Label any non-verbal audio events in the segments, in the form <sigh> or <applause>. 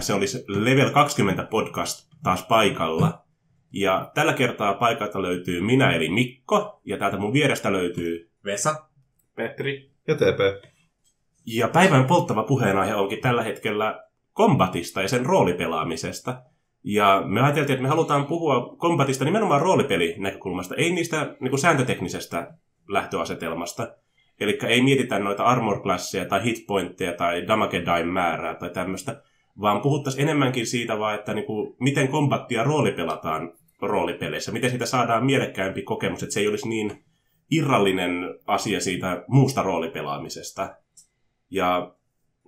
ja se olisi Level 20 podcast taas paikalla. Ja tällä kertaa paikalta löytyy minä eli Mikko, ja täältä mun vierestä löytyy Vesa. Petri. Ja TP. Ja päivän polttava puheenaihe onkin tällä hetkellä kombatista ja sen roolipelaamisesta. Ja me ajateltiin, että me halutaan puhua kombatista nimenomaan roolipelinäkökulmasta, ei niistä niin kuin sääntöteknisestä lähtöasetelmasta. Eli ei mietitä noita armor classia tai hitpointteja tai damage die määrää tai tämmöistä, vaan puhuttaisiin enemmänkin siitä vaan, että niin kuin, miten kombattia roolipelataan roolipeleissä, miten siitä saadaan mielekkäämpi kokemus, että se ei olisi niin irrallinen asia siitä muusta roolipelaamisesta. Ja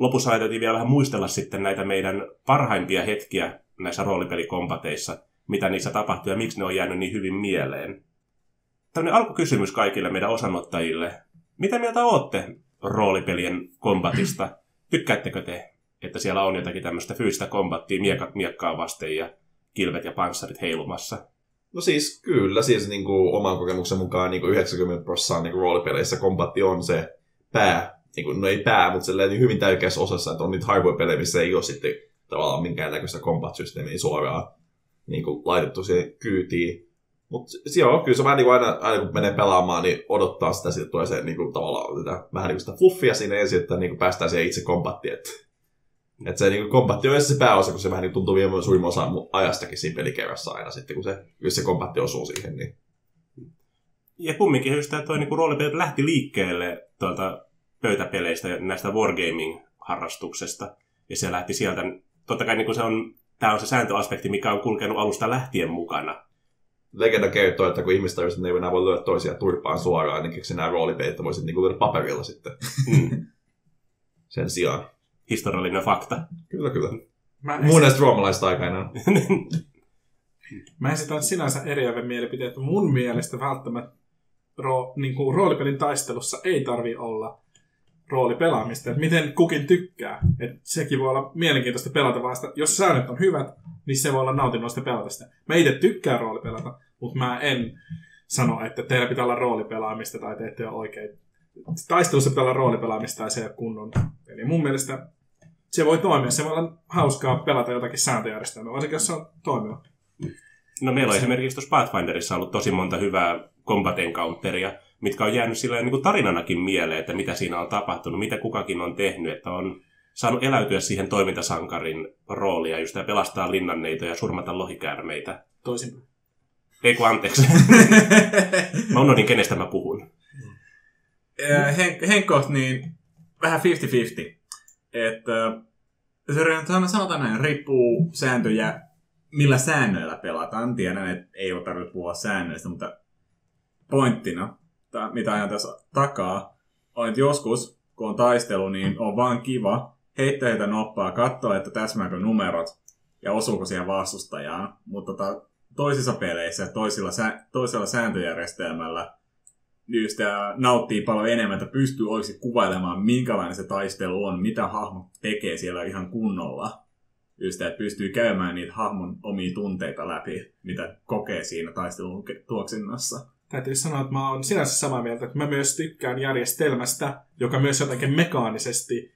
lopussa ajateltiin vielä vähän muistella sitten näitä meidän parhaimpia hetkiä näissä roolipelikombateissa, mitä niissä tapahtuu ja miksi ne on jäänyt niin hyvin mieleen. Tällainen alkukysymys kaikille meidän osanottajille. Mitä mieltä olette roolipelien kombatista? Tykkäättekö te, että siellä on jotakin tämmöistä fyysistä kombattia miekat miekkaa vasten ja kilvet ja panssarit heilumassa? No siis kyllä, siis niin kuin oman kokemuksen mukaan niin kuin 90 prosenttia niin roolipeleissä kombatti on se pää, niin kuin, no ei pää, mutta niin hyvin tärkeässä osassa, että on niitä harvoja pelejä, missä ei ole sitten tavallaan minkäännäköistä combat-systeemiä suoraan niin kuin, laitettu siihen kyytiin. Mutta joo, kyllä se vähän niin kuin aina, aina kun menee pelaamaan, niin odottaa sitä, että tulee se niin kuin, tavallaan sitä, vähän niin kuin sitä fluffia siinä ensin, että niin kuin päästään siihen itse kombattiin. Että, että se niin kuin, kombatti on se pääosa, kun se vähän niin tuntuu viemään suurimman osa ajastakin siinä pelikerrassa aina sitten, kun se, jos se kombatti osuu siihen. Niin. Ja kumminkin just tämä toi niin roolipelit lähti liikkeelle tuolta pöytäpeleistä ja näistä wargaming-harrastuksesta. Ja se lähti sieltä, totta kai niin kuin se on, tämä on se sääntöaspekti, mikä on kulkenut alusta lähtien mukana. Legenda kertoo, että kun ihmiset tajusivat, että ne ei enää voi lyödä toisia turpaan suoraan, niin keksi nämä roolipelit, voisit niin lyödä paperilla sitten. Mm. <laughs> Sen sijaan. Historiallinen fakta. Kyllä, kyllä. Mä, Mun näistä roomalaista aikanaan. <laughs> mä esitän sinänsä eriävän mielipiteen, että mun mielestä välttämättä ro, niin kuin roolipelin taistelussa ei tarvi olla roolipelaamista, että miten kukin tykkää. Että sekin voi olla mielenkiintoista pelata vasta. Jos säännöt on hyvät, niin se voi olla nautinnoista pelata sitä. Mä itse tykkään roolipelata, mutta mä en sano, että teillä pitää olla roolipelaamista tai te ette ole oikein. Taistelussa pitää olla roolipelaamista ja se ei ole kunnon. Eli mun mielestä se voi toimia. Se voi olla hauskaa pelata jotakin sääntöjärjestelmää, varsinkin jos se on toimiva. No meillä on esimerkiksi tuossa Pathfinderissa ollut tosi monta hyvää combat encounteria, mitkä on jäänyt sillä niin kuin tarinanakin mieleen, että mitä siinä on tapahtunut, mitä kukakin on tehnyt, että on saanut eläytyä siihen toimintasankarin roolia, just ja pelastaa linnanneita ja surmata lohikäärmeitä. Toisinpäin. Ei kun anteeksi. <laughs> mä unohdin, kenestä mä puhun. Äh, Hen- Henkko, niin vähän 50-50. Että se sanotaan näin, riippuu sääntöjä, millä säännöillä pelataan. Tiedän, että ei ole tarvitse puhua säännöistä, mutta pointtina, mitä ajan tässä takaa, on, että joskus, kun on taistelu, niin on vaan kiva heittää heitä noppaa, katsoa, että täsmääkö numerot ja osuuko siihen vastustajaan. Mutta tota, toisissa peleissä, toisilla, sä- toisella sääntöjärjestelmällä, just nauttii paljon enemmän, että pystyy oikeasti kuvailemaan, minkälainen se taistelu on, mitä hahmo tekee siellä ihan kunnolla. Just että pystyy käymään niitä hahmon omia tunteita läpi, mitä kokee siinä taistelun tuoksinnassa. Täytyy sanoa, että mä oon sinänsä samaa mieltä, että mä myös tykkään järjestelmästä, joka myös jotenkin mekaanisesti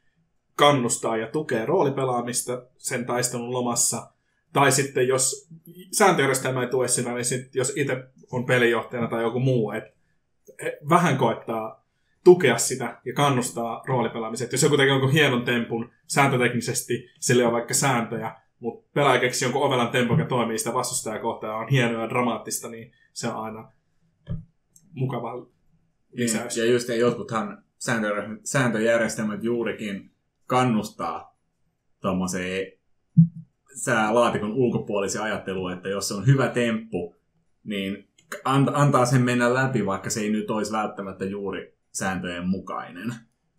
kannustaa ja tukee roolipelaamista sen taistelun lomassa. Tai sitten jos sääntöjärjestelmä ei tue sitä, niin sit, jos itse on pelijohtajana tai joku muu, että vähän koettaa tukea sitä ja kannustaa roolipelaamiseen. Jos joku tekee jonkun hienon tempun sääntöteknisesti, sillä on vaikka sääntöjä, mutta pelaaja keksi jonkun ovelan tempun, joka toimii sitä vastustajaa kohtaan ja on hienoa ja dramaattista, niin se on aina mukava lisäys. Ja just ja jotkuthan sääntö, sääntöjärjestelmät juurikin kannustaa tuommoiseen sää laatikon ulkopuolisen ajatteluun, että jos se on hyvä temppu, niin antaa sen mennä läpi, vaikka se ei nyt olisi välttämättä juuri sääntöjen mukainen.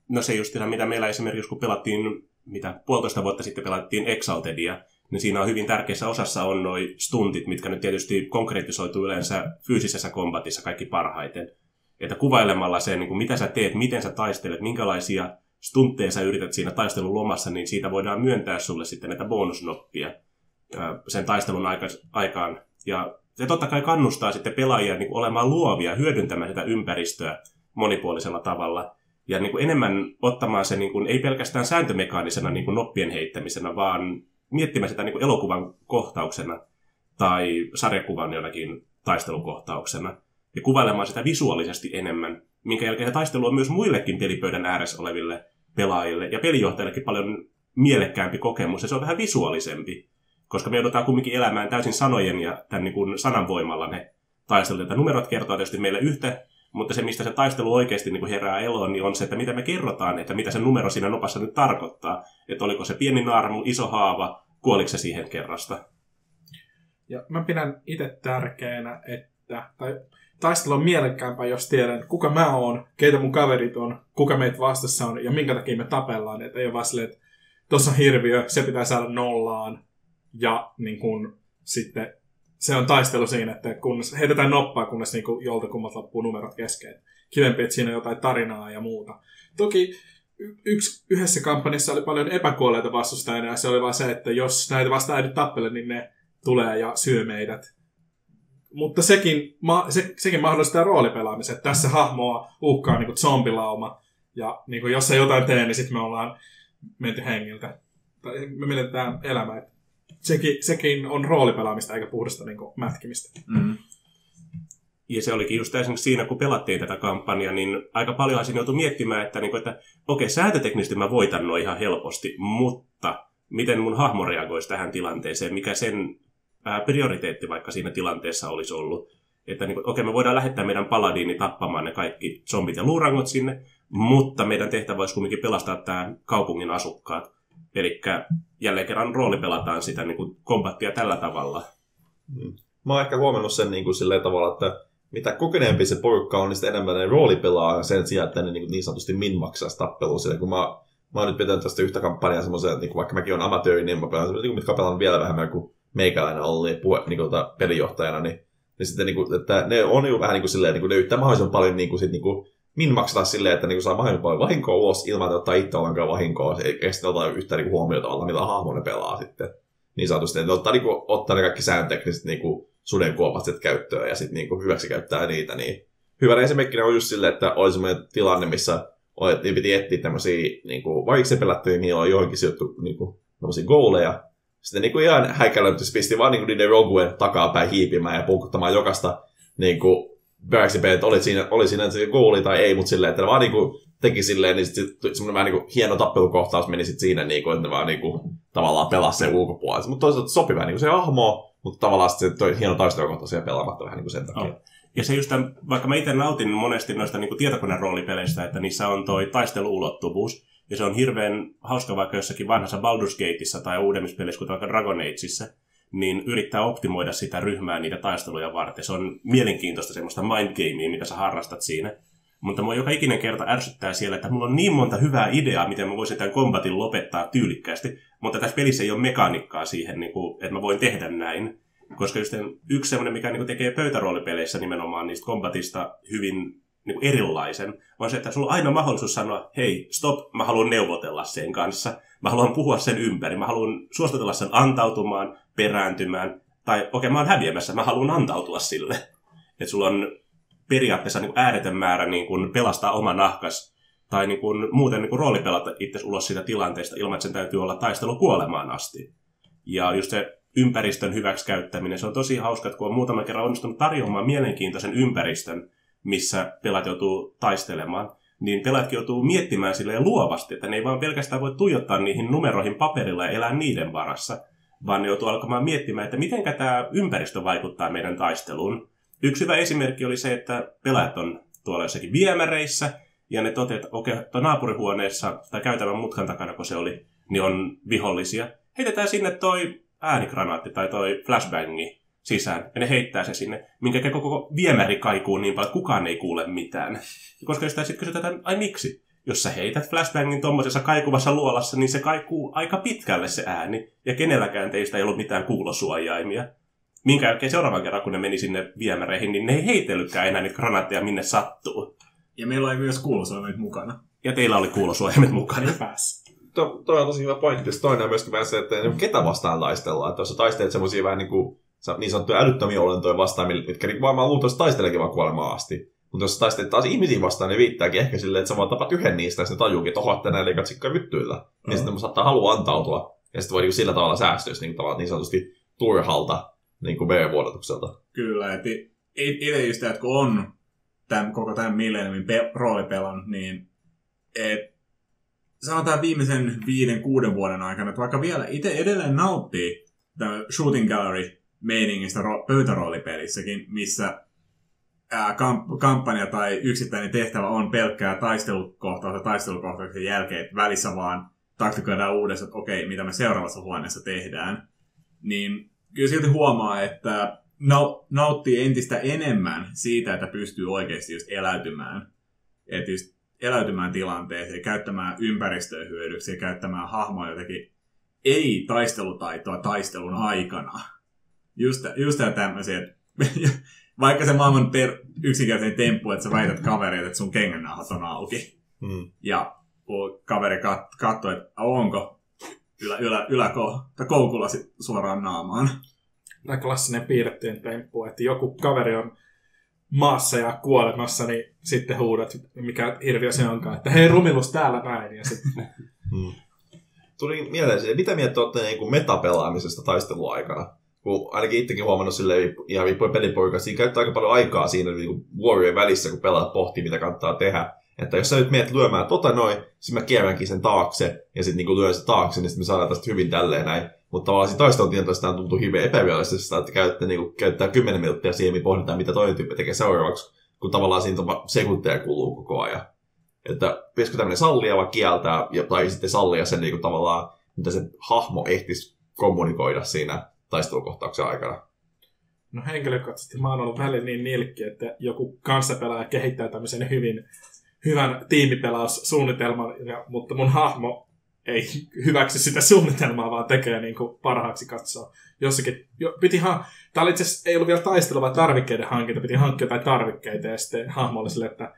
No se just mitä meillä esimerkiksi, kun pelattiin, mitä puolitoista vuotta sitten pelattiin Exaltedia, niin siinä on hyvin tärkeässä osassa on noi stuntit, mitkä nyt tietysti konkretisoituu yleensä fyysisessä kombatissa kaikki parhaiten. Että kuvailemalla sen, niin kuin mitä sä teet, miten sä taistelet, minkälaisia stuntteja sä yrität siinä taistelun lomassa, niin siitä voidaan myöntää sulle sitten näitä bonusnoppia sen taistelun aikaan. Ja se totta kai kannustaa sitten pelaajia niin kuin olemaan luovia, hyödyntämään sitä ympäristöä monipuolisella tavalla. Ja niin kuin enemmän ottamaan se niin kuin, ei pelkästään sääntömekaanisena niin kuin noppien heittämisenä, vaan miettimään sitä niin kuin elokuvan kohtauksena tai sarjakuvan jonakin taistelukohtauksena. Ja kuvailemaan sitä visuaalisesti enemmän, minkä jälkeen taistelu on myös muillekin pelipöydän ääressä oleville pelaajille ja pelijohtajillekin paljon mielekkäämpi kokemus. Ja se on vähän visuaalisempi, koska me joudutaan kumminkin elämään täysin sanojen ja tämän niin kuin sananvoimalla ne taistelut. Että numerot kertoo tietysti meille yhtä, mutta se, mistä se taistelu oikeasti niin kuin herää eloon, niin on se, että mitä me kerrotaan, että mitä se numero siinä nopassa nyt tarkoittaa. Että oliko se pieni naarmu, iso haava, kuoliko se siihen kerrasta. Ja mä pidän itse tärkeänä, että tai taistelu on mielekkäämpää, jos tiedän, kuka mä oon, keitä mun kaverit on, kuka meitä vastassa on ja minkä takia me tapellaan. Että ei ole vaan silleen, että tuossa on hirviö, se pitää saada nollaan. Ja niin kun, sitten se on taistelu siinä, että kunnes heitetään noppaa, kunnes niin kuin joltakummat loppuu numerot kesken. Kivempi, että siinä on jotain tarinaa ja muuta. Toki yksi, yhdessä kampanjassa oli paljon epäkuolleita vastustajia, ja se oli vaan se, että jos näitä vastaan ei tappele, niin ne tulee ja syö meidät. Mutta sekin, ma- se, sekin mahdollistaa roolipelaamisen. että Tässä hahmoa uhkaa niin kuin zombilauma, ja niin kuin jos ei jotain tee, niin sitten me ollaan menty hengiltä. Tai me menetetään elämä. Että sekin, sekin on roolipelaamista eikä puhdasta niin kuin, mätkimistä. Mm. Ja se olikin just esimerkiksi siinä, kun pelattiin tätä kampanjaa, niin aika paljon siinä joutui miettimään, että, niin kuin, että okei, okay, sääntöteknisesti mä voitan noin ihan helposti, mutta miten mun hahmo reagoisi tähän tilanteeseen, mikä sen prioriteetti vaikka siinä tilanteessa olisi ollut. Että niin kuin, okei, me voidaan lähettää meidän paladiini tappamaan ne kaikki zombit ja luurangot sinne, mutta meidän tehtävä olisi kuitenkin pelastaa tämä kaupungin asukkaat. Eli jälleen kerran rooli pelataan sitä niin kuin kombattia tällä tavalla. Mm. Mä oon ehkä huomannut sen niin kuin silleen tavalla, että mitä kokeneempi se porukka on, niin sitä enemmän ne rooli pelaa sen sijaan, että ne niin, niin sanotusti minmaksaa tappelua. Sillä kun mä, mä oon nyt pitänyt tästä yhtä kampanjaa semmoisen, että niin vaikka mäkin olen amatööri, niin mä pelaan niin mitkä pelaan vielä vähemmän kuin meikäläinen oli puhe, niin kuin, pelijohtajana, niin, niin sitten niin kuin, että ne on jo vähän niin kuin silleen, niin kuin, ne yrittää mahdollisimman paljon niin kuin, sit, niin kuin, min maksaa silleen, että niin saa mahdollisimman paljon vahinkoa ulos ilman, että ottaa itse ollenkaan vahinkoa, eikä sitten ota yhtä niin huomiota millä hahmo ne pelaa sitten. Niin sanotusti, että ottaa, niin kuin, ottaa ne kaikki sääntötekniset niin kuin, sudenkuopat käyttöön ja sitten niin hyväksi käyttää niitä. Niin. Hyvänä esimerkkinä on just silleen, että oli semmoinen tilanne, missä niin piti etsiä tämmöisiä, niin kuin, vaikka se pelattiin, niin on johonkin sijoittu niin kuin, gooleja. Sitten niin kuin ihan häikäilytys pisti vaan niin kuin niiden Rogue takapäin hiipimään ja puukuttamaan jokaista niin kuin, että oli siinä, oli siinä se goali tai ei, mutta silleen, että ne vaan niinku teki silleen, niin sitten semmoinen vähän niinku hieno tappelukohtaus meni sitten siinä, niinku, että ne vaan niinku, tavallaan pelasi sen ulkopuolella. Mutta toisaalta sopi vähän niinku se hahmo, mutta tavallaan sitten toi hieno taistelukohtaus siellä pelaamatta vähän niinku sen takia. Oh. Ja se just tämän, vaikka mä itse nautin monesti noista niin tietokoneen roolipeleistä, että niissä on toi taisteluulottuvuus, ja se on hirveän hauska vaikka jossakin vanhassa Baldur's Gateissa tai uudemmissa peleissä, kuten vaikka Dragon Ageissa, niin yrittää optimoida sitä ryhmää niitä taisteluja varten. Se on mielenkiintoista semmoista mindgamea, mitä sä harrastat siinä. Mutta mua joka ikinen kerta ärsyttää siellä, että mulla on niin monta hyvää ideaa, miten mä voisin tämän kombatin lopettaa tyylikkäästi, mutta tässä pelissä ei ole mekaanikkaa siihen, niin kuin, että mä voin tehdä näin. Koska just yksi semmoinen, mikä niin tekee pöytäroolipeleissä nimenomaan niistä kombatista hyvin niin erilaisen, on se, että sulla on aina mahdollisuus sanoa, hei, stop, mä haluan neuvotella sen kanssa. Mä haluan puhua sen ympäri. Mä haluan suostutella sen antautumaan, perääntymään. Tai okei, okay, mä oon häviämässä, mä haluan antautua sille. Että sulla on periaatteessa niin ääretön määrä niin kuin pelastaa oma nahkas tai niin kuin, muuten niin kuin roolipelata itse ulos siitä tilanteesta ilman, että sen täytyy olla taistelu kuolemaan asti. Ja just se ympäristön hyväksikäyttäminen, se on tosi hauska, että kun on muutama kerran onnistunut tarjoamaan mielenkiintoisen ympäristön, missä pelat joutuu taistelemaan, niin pelaajat joutuu miettimään silleen luovasti, että ne ei vaan pelkästään voi tuijottaa niihin numeroihin paperilla ja elää niiden varassa, vaan ne joutuu alkamaan miettimään, että miten tämä ympäristö vaikuttaa meidän taisteluun. Yksi hyvä esimerkki oli se, että pelaajat on tuolla jossakin viemäreissä, ja ne toteavat, että okei, okay, naapurihuoneessa tai käytävän mutkan takana, kun se oli, niin on vihollisia. Heitetään sinne toi äänikranaatti tai toi flashbangi sisään, ja ne heittää se sinne, minkä koko viemäri kaikuu niin paljon, että kukaan ei kuule mitään. Koska jos sitten kysytään, ai miksi? Jos sä heität flashbangin tuommoisessa kaikuvassa luolassa, niin se kaikuu aika pitkälle se ääni, ja kenelläkään teistä ei ollut mitään kuulosuojaimia. Minkä jälkeen seuraavan kerran, kun ne meni sinne viemäreihin, niin ne ei heitellytkään enää niitä granaatteja minne sattuu. Ja meillä oli myös kuulosuojaimet mukana. Ja teillä oli kuulosuojaimet mukana. <laughs> Pääs. To, toi on tosi hyvä pointti. Toinen on myöskin vähän se, että ketä vastaan taistellaan. Että jos sä taistelet semmoisia vähän niin kuin niin sanottuja älyttömiä olentoja vastaan, mitkä niin varmaan luultavasti taisteleekin vaan kuolemaan asti. Mutta jos taistelet taas ihmisiä vastaan, niin viittääkin ehkä silleen, että sä vaan tapat yhden niistä, ja sitten tajuukin, että oho, että näillä ei katsikka vyttyillä. Mm. Niin sitten saattaa halua antautua. Ja sitten voi niin sillä tavalla säästyä niin, tavalla, niin sanotusti turhalta niin kuin VR-vuodatukselta. Kyllä, että itse just että kun on tämän, koko tämän Millenniumin pe- roolipelon, niin et, sanotaan viimeisen viiden, kuuden vuoden aikana, että vaikka vielä itse edelleen nauttii tämän Shooting Gallery meiningistä ro- pöytäroolipelissäkin, missä kamp- kampanja tai yksittäinen tehtävä on pelkkää taistelukohtausta taistelukohtauksen jälkeen, että välissä vaan taktikoidaan uudestaan, että okei, mitä me seuraavassa huoneessa tehdään, niin kyllä silti huomaa, että nauttii entistä enemmän siitä, että pystyy oikeasti just eläytymään. Että just eläytymään tilanteeseen, käyttämään ympäristöä hyödyksi ja käyttämään hahmoa jotenkin ei-taistelutaitoa taistelun aikana. Just, just tämmöisiä, <laughs> vaikka se maailman per, yksinkertainen temppu, että sä väität kavereille, että sun kengännauhat on auki. Hmm. Ja kun kaveri kat, katsoo, että onko ylä, ylä, yläko, tai koukulla suoraan naamaan. Tämä klassinen piirrettyjen temppu, että joku kaveri on maassa ja kuolemassa, niin sitten huudat, mikä hirviö se onkaan, että hei rumilus täällä näin. Ja sitten... hmm. <laughs> Tuli mieleen se, mitä mieltä olette niin metapelaamisesta taisteluaikana? Kun ainakin itsekin huomannut silleen, ihan riippuen pelipoika, siinä käyttää aika paljon aikaa siinä niin Warriorien välissä, kun pelaat pohtii, mitä kannattaa tehdä. Että jos sä nyt meet lyömään tota noin, sitten mä kierränkin sen taakse, ja sitten niin lyön sen taakse, niin sitten me saadaan tästä hyvin tälleen näin. Mutta tavallaan siinä taistelutilanteesta tuntuu hyvin epärealistista, että käyttää, niin kuin, käyttää 10 minuuttia siihen, mihin pohditaan, mitä toinen tyyppi tekee seuraavaksi, kun tavallaan siinä sekunteja kuluu koko ajan. Että pitäisikö tämmöinen sallia vai kieltää, tai sitten sallia sen niin kuin, tavallaan, mitä se hahmo ehtisi kommunikoida siinä taistelukohtauksen aikana. No henkilökohtaisesti mä oon ollut välillä niin nilkki, että joku kanssapelaaja kehittää tämmöisen hyvin, hyvän tiimipelaussuunnitelman, ja, mutta mun hahmo ei hyväksy sitä suunnitelmaa, vaan tekee niin kuin parhaaksi katsoa. Jossakin, jo, piti ha- Tämä oli itse ei ollut vielä taistelu, vaan tarvikkeiden hankinta. Piti hankkia jotain tarvikkeita ja sitten hahmo oli sille, että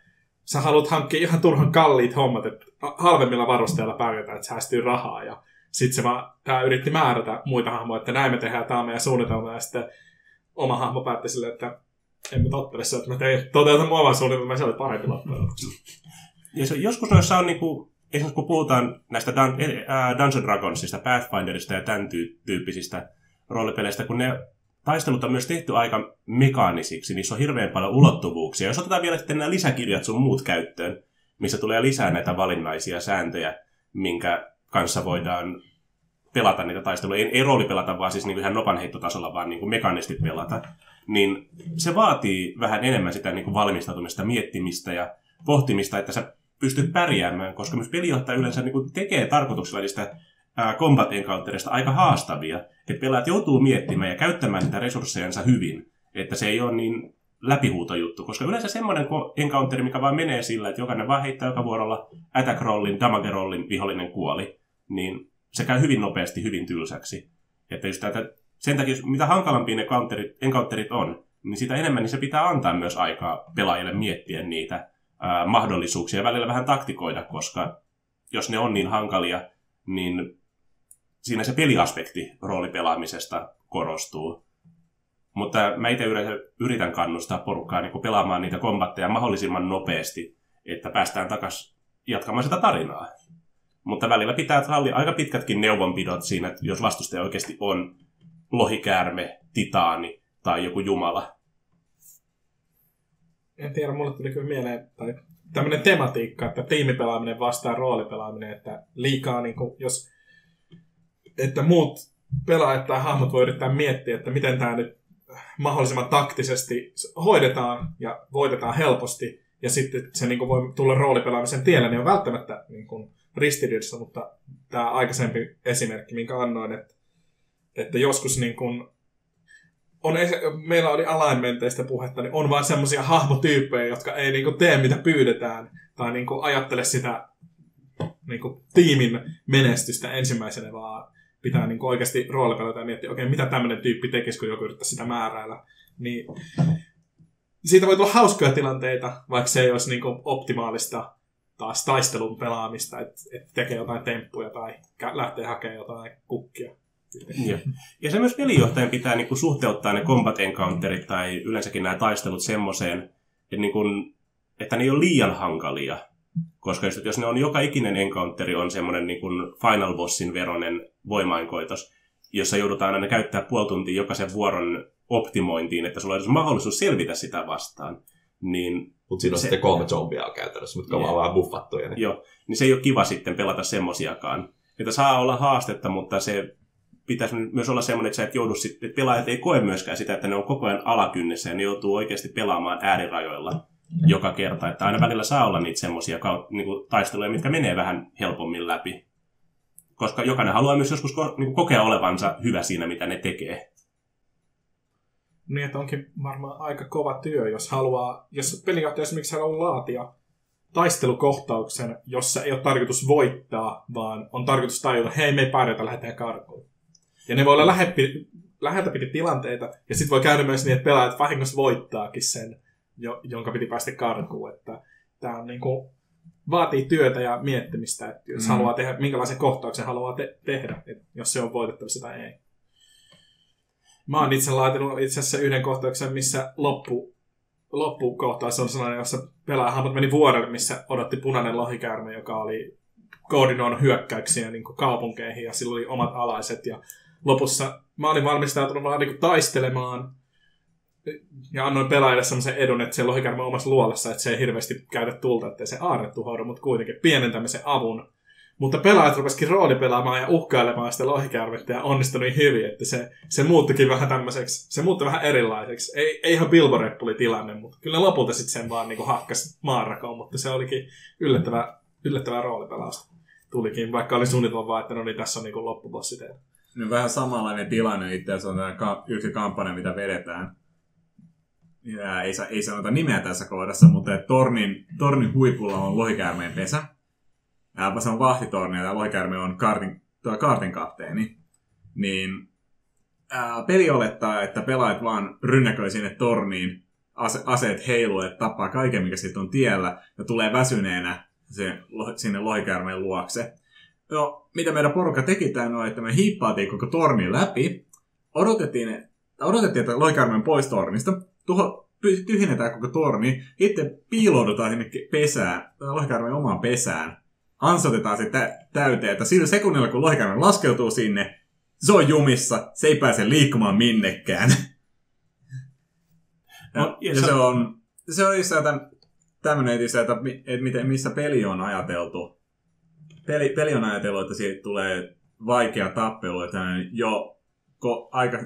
sä haluat hankkia ihan turhan kalliit hommat, että halvemmilla varusteilla pärjätään, että säästyy rahaa. Ja sitten se vaan, tää yritti määrätä muita hahmoja, että näin me tehdään, tämä on meidän suunnitelma. Ja sitten oma hahmo päätti silleen, että en mä tottele se, että mä tein, toteutan mun oman suunnitelman, se oli parempi loppujen Ja se, joskus noissa on niinku, esimerkiksi kun puhutaan näistä Dun, äh, Dungeon Dragonsista, Pathfinderista ja tämän tyyppisistä roolipeleistä, kun ne taistelut on myös tehty aika mekaanisiksi, niissä on hirveän paljon ulottuvuuksia. Jos otetaan vielä sitten nämä lisäkirjat sun muut käyttöön, missä tulee lisää näitä valinnaisia sääntöjä, minkä kanssa voidaan pelata niitä taisteluja. Ei, ei roolipelata, vaan siis niin ihan nopanheittotasolla, vaan niin kuin mekaanisti pelata. Niin se vaatii vähän enemmän sitä niin kuin valmistautumista, miettimistä ja pohtimista, että sä pystyt pärjäämään, koska myös pelijohtaja yleensä niin kuin tekee tarkoituksella niistä combat encounterista aika haastavia, että pelaajat joutuu miettimään ja käyttämään niitä resurssejansa hyvin, että se ei ole niin läpihuutojuttu, koska yleensä semmoinen encounteri, mikä vaan menee sillä, että jokainen vaan heittää joka vuorolla attack rollin, damage rollin, vihollinen kuoli, niin se käy hyvin nopeasti, hyvin tylsäksi. Että just tätä, sen takia, mitä hankalampia ne encounterit, encounterit on, niin sitä enemmän niin se pitää antaa myös aikaa pelaajille miettiä niitä ää, mahdollisuuksia ja välillä vähän taktikoida, koska jos ne on niin hankalia, niin siinä se peliaspekti roolipelaamisesta korostuu. Mutta mä itse yritän kannustaa porukkaa niin pelaamaan niitä kombatteja mahdollisimman nopeasti, että päästään takaisin jatkamaan sitä tarinaa. Mutta välillä pitää sallia aika pitkätkin neuvonpidot siinä, että jos vastustaja oikeasti on lohikäärme, titaani tai joku jumala. En tiedä, mulle tuli kyllä mieleen, tai tämmöinen tematiikka, että tiimipelaaminen vastaa roolipelaaminen, että liikaa, niin kuin, jos että muut pelaajat tai hahmot voi yrittää miettiä, että miten tämä nyt mahdollisimman taktisesti hoidetaan ja voitetaan helposti, ja sitten se niin kuin voi tulla roolipelaamisen tiellä, niin on välttämättä niin kuin ristiriidassa, mutta tämä aikaisempi esimerkki, minkä annoin, että, että joskus niin kuin on, meillä oli alignmenteista puhetta, niin on vain semmoisia hahmotyyppejä, jotka ei niin tee mitä pyydetään, tai niin ajattele sitä niin tiimin menestystä ensimmäisenä, vaan pitää niin oikeasti roolipelata ja miettiä, okei, okay, mitä tämmöinen tyyppi tekisi, kun joku yrittää sitä määräillä. Niin siitä voi tulla hauskoja tilanteita, vaikka se ei olisi niin optimaalista taas taistelun pelaamista, että, että tekee jotain temppuja tai lähtee hakemaan jotain kukkia. Ja, ja se myös pelijohtajan pitää niin suhteuttaa ne combat encounterit tai yleensäkin nämä taistelut semmoiseen, että, niin että ne ei ole liian hankalia. Koska just, jos ne on joka ikinen encounteri on semmoinen niin final bossin veronen voimainkoitos, jossa joudutaan aina käyttää puoli tuntia jokaisen vuoron optimointiin, että sulla olisi mahdollisuus selvitä sitä vastaan. Niin Mutta siinä on Se- sitten kolme zombia käytännössä, mitkä Jep. on vähän buffattuja. Niin. Joo, niin se ei ole kiva sitten pelata semmosiakaan. Että saa olla haastetta, mutta se pitäisi myös olla semmoinen, että sä et joudu sitten, että pelaajat ei koe myöskään sitä, että ne on koko ajan alakynnessä ja ne joutuu oikeasti pelaamaan äärirajoilla joka kerta. Että aina välillä saa olla niitä semmoisia niin taisteluja, mitkä menee vähän helpommin läpi. Koska jokainen haluaa myös joskus ko- niin kuin kokea olevansa hyvä siinä, mitä ne tekee. Niin, että onkin varmaan aika kova työ, jos haluaa, jos pelijohtaja esimerkiksi haluaa laatia taistelukohtauksen, jossa ei ole tarkoitus voittaa, vaan on tarkoitus tajuta, hei me ei pärjätä, lähdetään karkuun. Ja ne voi olla lähepi, läheltä piti tilanteita, ja sitten voi käydä myös niin, että pelaajat vahingossa voittaakin sen, jo, jonka piti päästä karkuun. Että tämä on niin kuin, vaatii työtä ja miettimistä, että jos mm. haluaa tehdä, minkälaisen kohtauksen haluaa te- tehdä, että jos se on voitettavissa tai ei. Mä oon itse laatinut itse asiassa yhden kohtauksen, missä loppu, loppukohtaus on sellainen, jossa pelaajahahmot meni vuorelle, missä odotti punainen lohikäärme, joka oli koordinoinut hyökkäyksiä niin kuin kaupunkeihin ja sillä oli omat alaiset. Ja lopussa mä olin valmistautunut vaan niin taistelemaan ja annoin pelaajille sellaisen edun, että se lohikäärme on omassa luolassa, että se ei hirveästi käytä tulta, ettei se aarre tuhoudu, mutta kuitenkin pienen tämmöisen avun. Mutta pelaajat rupesikin roolipelaamaan ja uhkailemaan sitä lohikäärmettä ja onnistui niin hyvin, että se, se muuttukin vähän tämmöiseksi, se muuttui vähän erilaiseksi. Ei, ei ihan Bilbo tilanne, mutta kyllä lopulta sitten sen vaan niin hakkas maanrakoon, mutta se olikin yllättävää, yllättävää roolipelausta. Tulikin, vaikka oli suunnitelma vaan, että no niin, tässä on niin loppubossi teillä. No, vähän samanlainen tilanne itse asiassa on tämä ka- yksi kampanja, mitä vedetään. Ja ei, ei sanota nimeä tässä kohdassa, mutta tornin, tornin huipulla on lohikäärmeen pesä. Ja se on vahtitorni ja lohikäärme on kartin, kartin kapteeni. Niin ää, peli olettaa, että pelaajat vaan rynnäköi sinne torniin, ase- aseet heiluu, että tappaa kaiken, mikä sitten on tiellä, ja tulee väsyneenä se, sinne lohikäärmeen luokse. No, mitä meidän porukka teki tämän on, että me hiippaatiin koko torni läpi, odotettiin, odotettiin että lohikäärme on pois tornista, tuho, tyhjennetään koko torni, itse piiloudutaan sinne pesään, lohikäärmeen omaan pesään, ansotetaan se tä- täyteen, että sillä sekunnilla kun lohikäärme laskeutuu sinne, se on jumissa, se ei pääse liikkumaan minnekään. ja, <laughs> No, ja ja se- se on, se on tämän, tämmöinen, että, että, mi- että miten, missä peli on ajateltu. Peli, peli on ajatellut, että siitä tulee vaikea tappelu, että jo, ko, aika,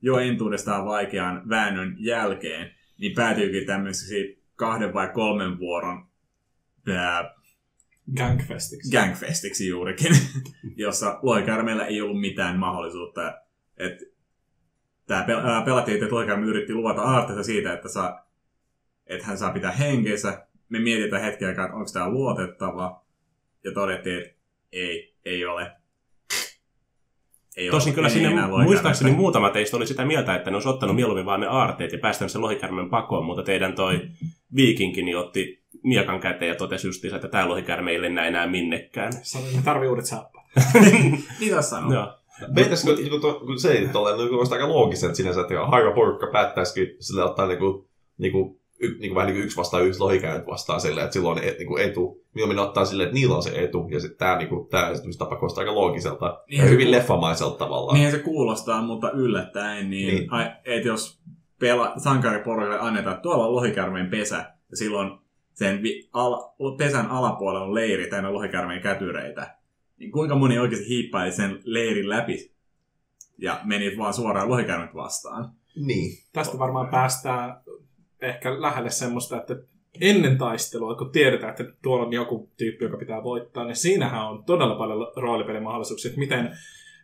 jo entuudestaan vaikean väännön jälkeen, niin päätyykin tämmöiseksi kahden vai kolmen vuoron ää, Gangfestiksi. gangfestiksi juurikin, <laughs> jossa loikärmeillä ei ollut mitään mahdollisuutta. Että tämä pel- pelattiin, että loikärme yritti luvata aarteita siitä, että, saa, että hän saa pitää henkensä. Me mietitään hetken aikaa, että onko tämä luotettava. Ja todettiin, että ei, ei ole. Ei Tosin kyllä ei sinne muistaakseni muutama teistä oli sitä mieltä, että ne olisi ottanut mieluummin vaan ne aarteet ja päästänyt sen lohikärmen pakoon, mutta teidän toi viikinki niin otti miekan käteen ja totesi justiinsa, että tämä lohikärme ei lennä enää minnekään. Sanoin, että tarvii uudet saappaat. <laughs> Niin tässä sanoo. Joo. Meitäisikö, kun, to, kun se ei tolleen, niin kuulostaa aika loogiselta sinänsä, että harva porukka päättäisikin sille ottaa niinku, niinku, y, niinku vähän niinku yksi vastaan yksi lohikäynnit vastaan silleen, että silloin on et, niinku etu. Mieluummin ottaa silleen, että niillä on se etu, ja sitten tämä niinku, tää tapa kuulostaa aika loogiselta Niin ja hyvin ku- leffamaiselta tavallaan. Niinhän se kuulostaa, mutta yllättäen, niin, Niin. niin. että jos pela, sankariporukalle annetaan, että tuolla on lohikärmeen pesä, ja silloin sen vi, ala, pesän alapuolella on leiri täynnä lohikärmeen kätyreitä, niin kuinka moni oikeasti hiippaili sen leirin läpi ja meni vaan suoraan lohikärmet vastaan? Niin. Tästä varmaan päästään ehkä lähelle semmoista, että ennen taistelua, kun tiedetään, että tuolla on joku tyyppi, joka pitää voittaa, niin siinähän on todella paljon roolipelimahdollisuuksia, että miten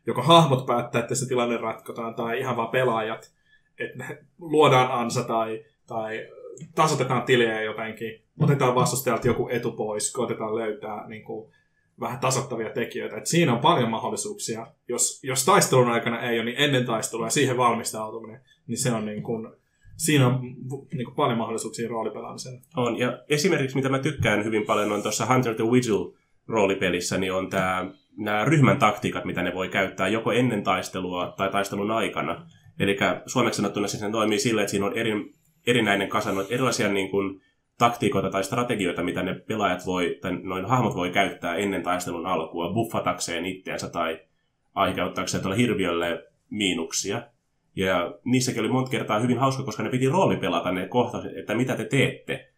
joko hahmot päättää, että se tilanne ratkotaan, tai ihan vaan pelaajat, että luodaan ansa tai, tai tasotetaan tilejä jotenkin, otetaan vastustajalta joku etu pois, koitetaan löytää niin kuin, vähän tasoittavia tekijöitä. Et siinä on paljon mahdollisuuksia. Jos, jos taistelun aikana ei ole, niin ennen taistelua ja siihen valmistautuminen, niin se on niin kuin, siinä on niin kuin paljon mahdollisuuksia roolipelaamiseen. On. Ja esimerkiksi mitä mä tykkään hyvin paljon on tuossa Hunter the Vigil roolipelissä, niin on tämä, nämä ryhmän taktiikat, mitä ne voi käyttää joko ennen taistelua tai taistelun aikana. Eli suomeksi sanottuna siis ne toimii sillä, että siinä on eri, erinäinen kasa erilaisia niin kuin, taktiikoita tai strategioita, mitä ne pelaajat voi, tai noin hahmot voi käyttää ennen taistelun alkua, buffatakseen itteensä tai aiheuttaakseen tuolle hirviölle miinuksia. Ja niissäkin oli monta kertaa hyvin hauska, koska ne piti roolipelata ne kohtaukset, että mitä te teette.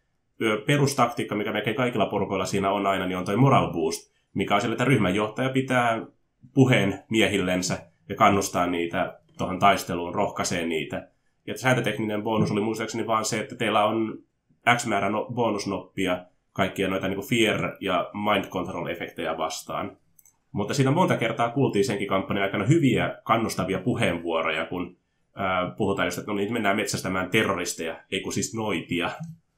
Perustaktiikka, mikä melkein kaikilla porukoilla siinä on aina, niin on toi moral boost, mikä on sille, että ryhmänjohtaja pitää puheen miehillensä ja kannustaa niitä tuohon taisteluun, rohkaisee niitä. Ja sääntötekninen bonus oli muistaakseni vaan se, että teillä on X määrä no- bonusnoppia kaikkia noita niin fear- ja mind control-efektejä vastaan. Mutta siinä monta kertaa kuultiin senkin kampanjan aikana hyviä kannustavia puheenvuoroja, kun ää, puhutaan just, että no niin, mennään metsästämään terroristeja, ei kun siis noitia.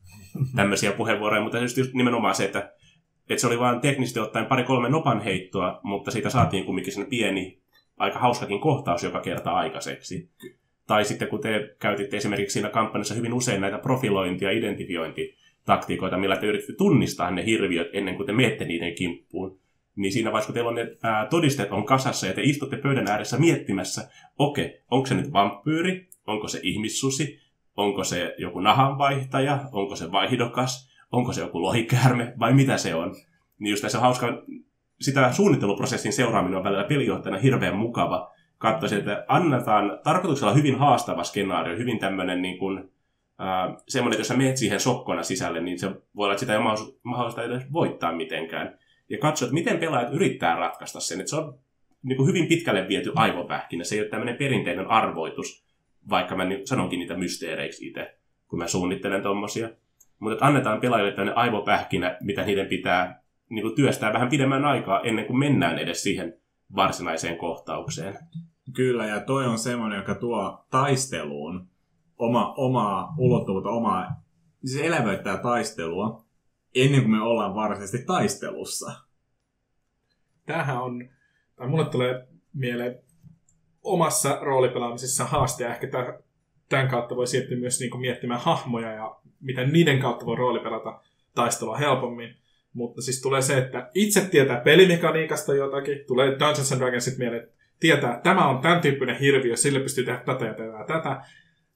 <laughs> Tämmöisiä puheenvuoroja, mutta just, just nimenomaan se, että, että se oli vain teknisesti ottaen pari-kolme nopan heittoa, mutta siitä saatiin kumminkin sen pieni, aika hauskakin kohtaus joka kerta aikaiseksi. Tai sitten kun te käytitte esimerkiksi siinä kampanjassa hyvin usein näitä profilointi- ja identifiointitaktiikoita, millä te yritätte tunnistaa ne hirviöt ennen kuin te menette niiden kimppuun, niin siinä vaiheessa, kun teillä on ne ää, todisteet on kasassa ja te istutte pöydän ääressä miettimässä, okei, okay, onko se nyt vampyyri, onko se ihmissusi, onko se joku nahanvaihtaja, onko se vaihdokas, onko se joku lohikäärme vai mitä se on. Niin just tässä on hauska, sitä suunnitteluprosessin seuraaminen on välillä pelijohtajana hirveän mukava. Katsoisin, että annetaan tarkoituksella hyvin haastava skenaario, hyvin tämmöinen niin kuin, äh, semmoinen, että jos sä menet siihen sokkona sisälle, niin se voi olla, että sitä ei ole mahdollista edes voittaa mitenkään. Ja katso, että miten pelaajat yrittää ratkaista sen. Että se on niin kuin hyvin pitkälle viety aivopähkinä. Se ei ole tämmöinen perinteinen arvoitus, vaikka mä sanonkin niitä mysteereiksi itse, kun mä suunnittelen tommosia. Mutta annetaan pelaajille tämmöinen aivopähkinä, mitä niiden pitää niin kuin työstää vähän pidemmän aikaa ennen kuin mennään edes siihen varsinaiseen kohtaukseen. Kyllä, ja toi on semmoinen, joka tuo taisteluun oma, omaa ulottuvuutta, omaa, siis elävöittää taistelua ennen kuin me ollaan varsinaisesti taistelussa. Tämähän on, tai mulle tulee mieleen omassa roolipelaamisessa haaste, ehkä tämän kautta voi siirtyä myös niin miettimään hahmoja ja miten niiden kautta voi roolipelata taistelua helpommin. Mutta siis tulee se, että itse tietää pelimekaniikasta jotakin, tulee Dungeons and Dragonsit mieleen, tietää, että tämä on tämän tyyppinen hirviö, sille pystyy tehdä tätä ja tätä ja tätä.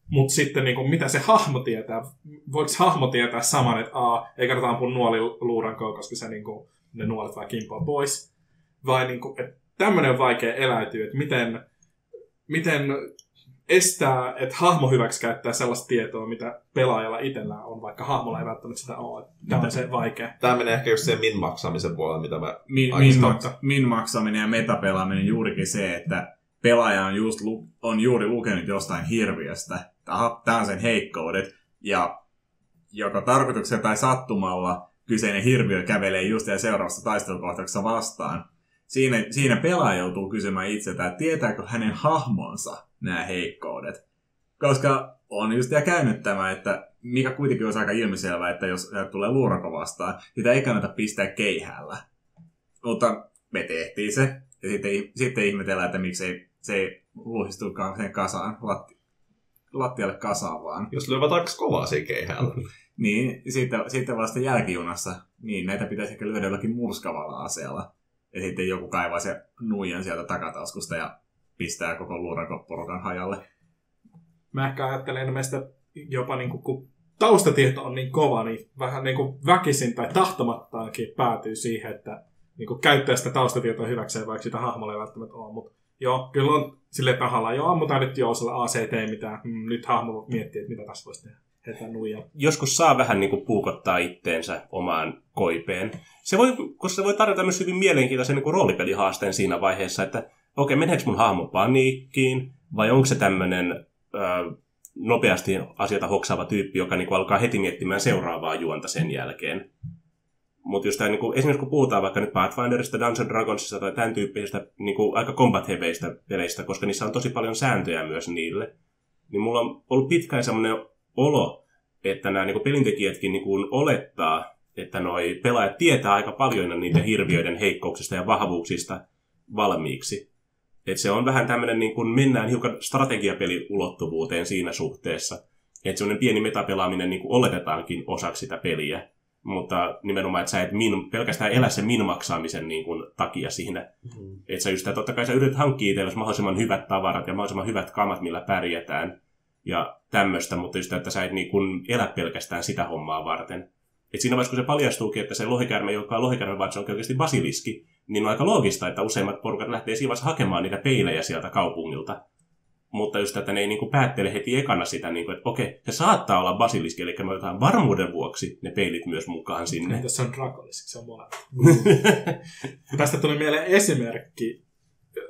Mutta sitten niin kuin, mitä se hahmo tietää? Voiko hahmo tietää saman, että A, ei kannata ampua nuoli luurankoon, koska se, niin kuin, ne nuolet vaan kimpoa pois? Vai niin kuin, että tämmöinen on vaikea eläytyä, että miten, miten estää, että hahmo hyväksi käyttää sellaista tietoa, mitä pelaajalla itsellään on, vaikka hahmolla ei välttämättä sitä ole. Tämä on se vaikea. Tämä menee ehkä just sen min-maksamisen puolelle, mitä mä min, min, maksa, min maksaminen ja metapelaaminen juurikin se, että pelaaja on, just, on juuri lukenut jostain hirviöstä. Tämä on sen heikkoudet. Ja joko tarkoituksella tai sattumalla kyseinen hirviö kävelee just ja seuraavassa taistelukohtauksessa vastaan. Siinä, siinä pelaaja joutuu kysymään itseltään, että tietääkö hänen hahmonsa nämä heikkoudet. Koska on just ja käynyt tämä, että mikä kuitenkin olisi aika ilmiselvää, että jos tulee luurako vastaan, sitä ei kannata pistää keihällä. Mutta me tehtiin se, ja sitten, sitten ihmetellään, että miksei se ei luhistukaan sen kasaan, latti, lattialle kasaan vaan. Jos lyövät aika kovaa siinä keihällä. <laughs> niin, sitten, sitten vasta jälkijunassa, niin näitä pitäisi ehkä lyödä jollakin murskavalla aseella. Ja sitten joku kaivaa se nuijan sieltä takataskusta ja pistää koko luurankoporukan hajalle. Mä ehkä ajattelen enemmän sitä jopa niin kuin, kun taustatieto on niin kova, niin vähän niin kuin väkisin tai tahtomattaankin päätyy siihen, että niin kuin käyttää sitä taustatietoa hyväkseen, vaikka sitä hahmolla ei välttämättä ole. Mutta joo, kyllä on sille tahalla, joo, ammutaan nyt jo sillä ACT mitään. Mm, nyt hahmo miettii, että mitä tässä voisi tehdä. nuija. Joskus saa vähän niin kuin puukottaa itteensä omaan koipeen. Se voi, koska se voi tarjota myös hyvin mielenkiintoisen niin kuin roolipelihaasteen siinä vaiheessa, että okei, meneekö mun hahmo paniikkiin, vai onko se tämmöinen nopeasti asioita hoksaava tyyppi, joka niin kuin alkaa heti miettimään seuraavaa juonta sen jälkeen. Mutta just tämä, niin kuin, esimerkiksi kun puhutaan vaikka nyt Pathfinderista, Dungeon Dragonsista tai tämän tyyppisistä niin kuin aika combat peleistä, koska niissä on tosi paljon sääntöjä myös niille, niin mulla on ollut pitkään semmoinen olo, että nämä niin kuin pelintekijätkin niin kuin olettaa, että noi pelaajat tietää aika paljon niiden hirviöiden heikkouksista ja vahvuuksista valmiiksi. Että se on vähän tämmöinen, niin kuin mennään hiukan strategiapeliulottuvuuteen siinä suhteessa. Että semmoinen pieni metapelaaminen niin kuin oletetaankin osaksi sitä peliä. Mutta nimenomaan, että sä et min, pelkästään elä sen min-maksaamisen niin kuin, takia siinä. Mm-hmm. Että sä just, että totta kai sä yrität hankkia itsellesi mahdollisimman hyvät tavarat ja mahdollisimman hyvät kamat, millä pärjätään. Ja tämmöistä, mutta just, että sä et niin kuin, elä pelkästään sitä hommaa varten. Et siinä vaiheessa, kun se paljastuukin, että se lohikärme, joka on lohikärme, vaan se on oikeasti basiliski, niin on aika loogista, että useimmat porukat lähtee siinä hakemaan niitä peilejä sieltä kaupungilta. Mutta just, että ne ei niin kuin päättele heti ekana sitä, niin kuin, että okei, se saattaa olla basiliski, eli me otetaan varmuuden vuoksi ne peilit myös mukaan sinne. Entäs se on Dracolisk, se on molemmat. <laughs> Tästä tuli mieleen esimerkki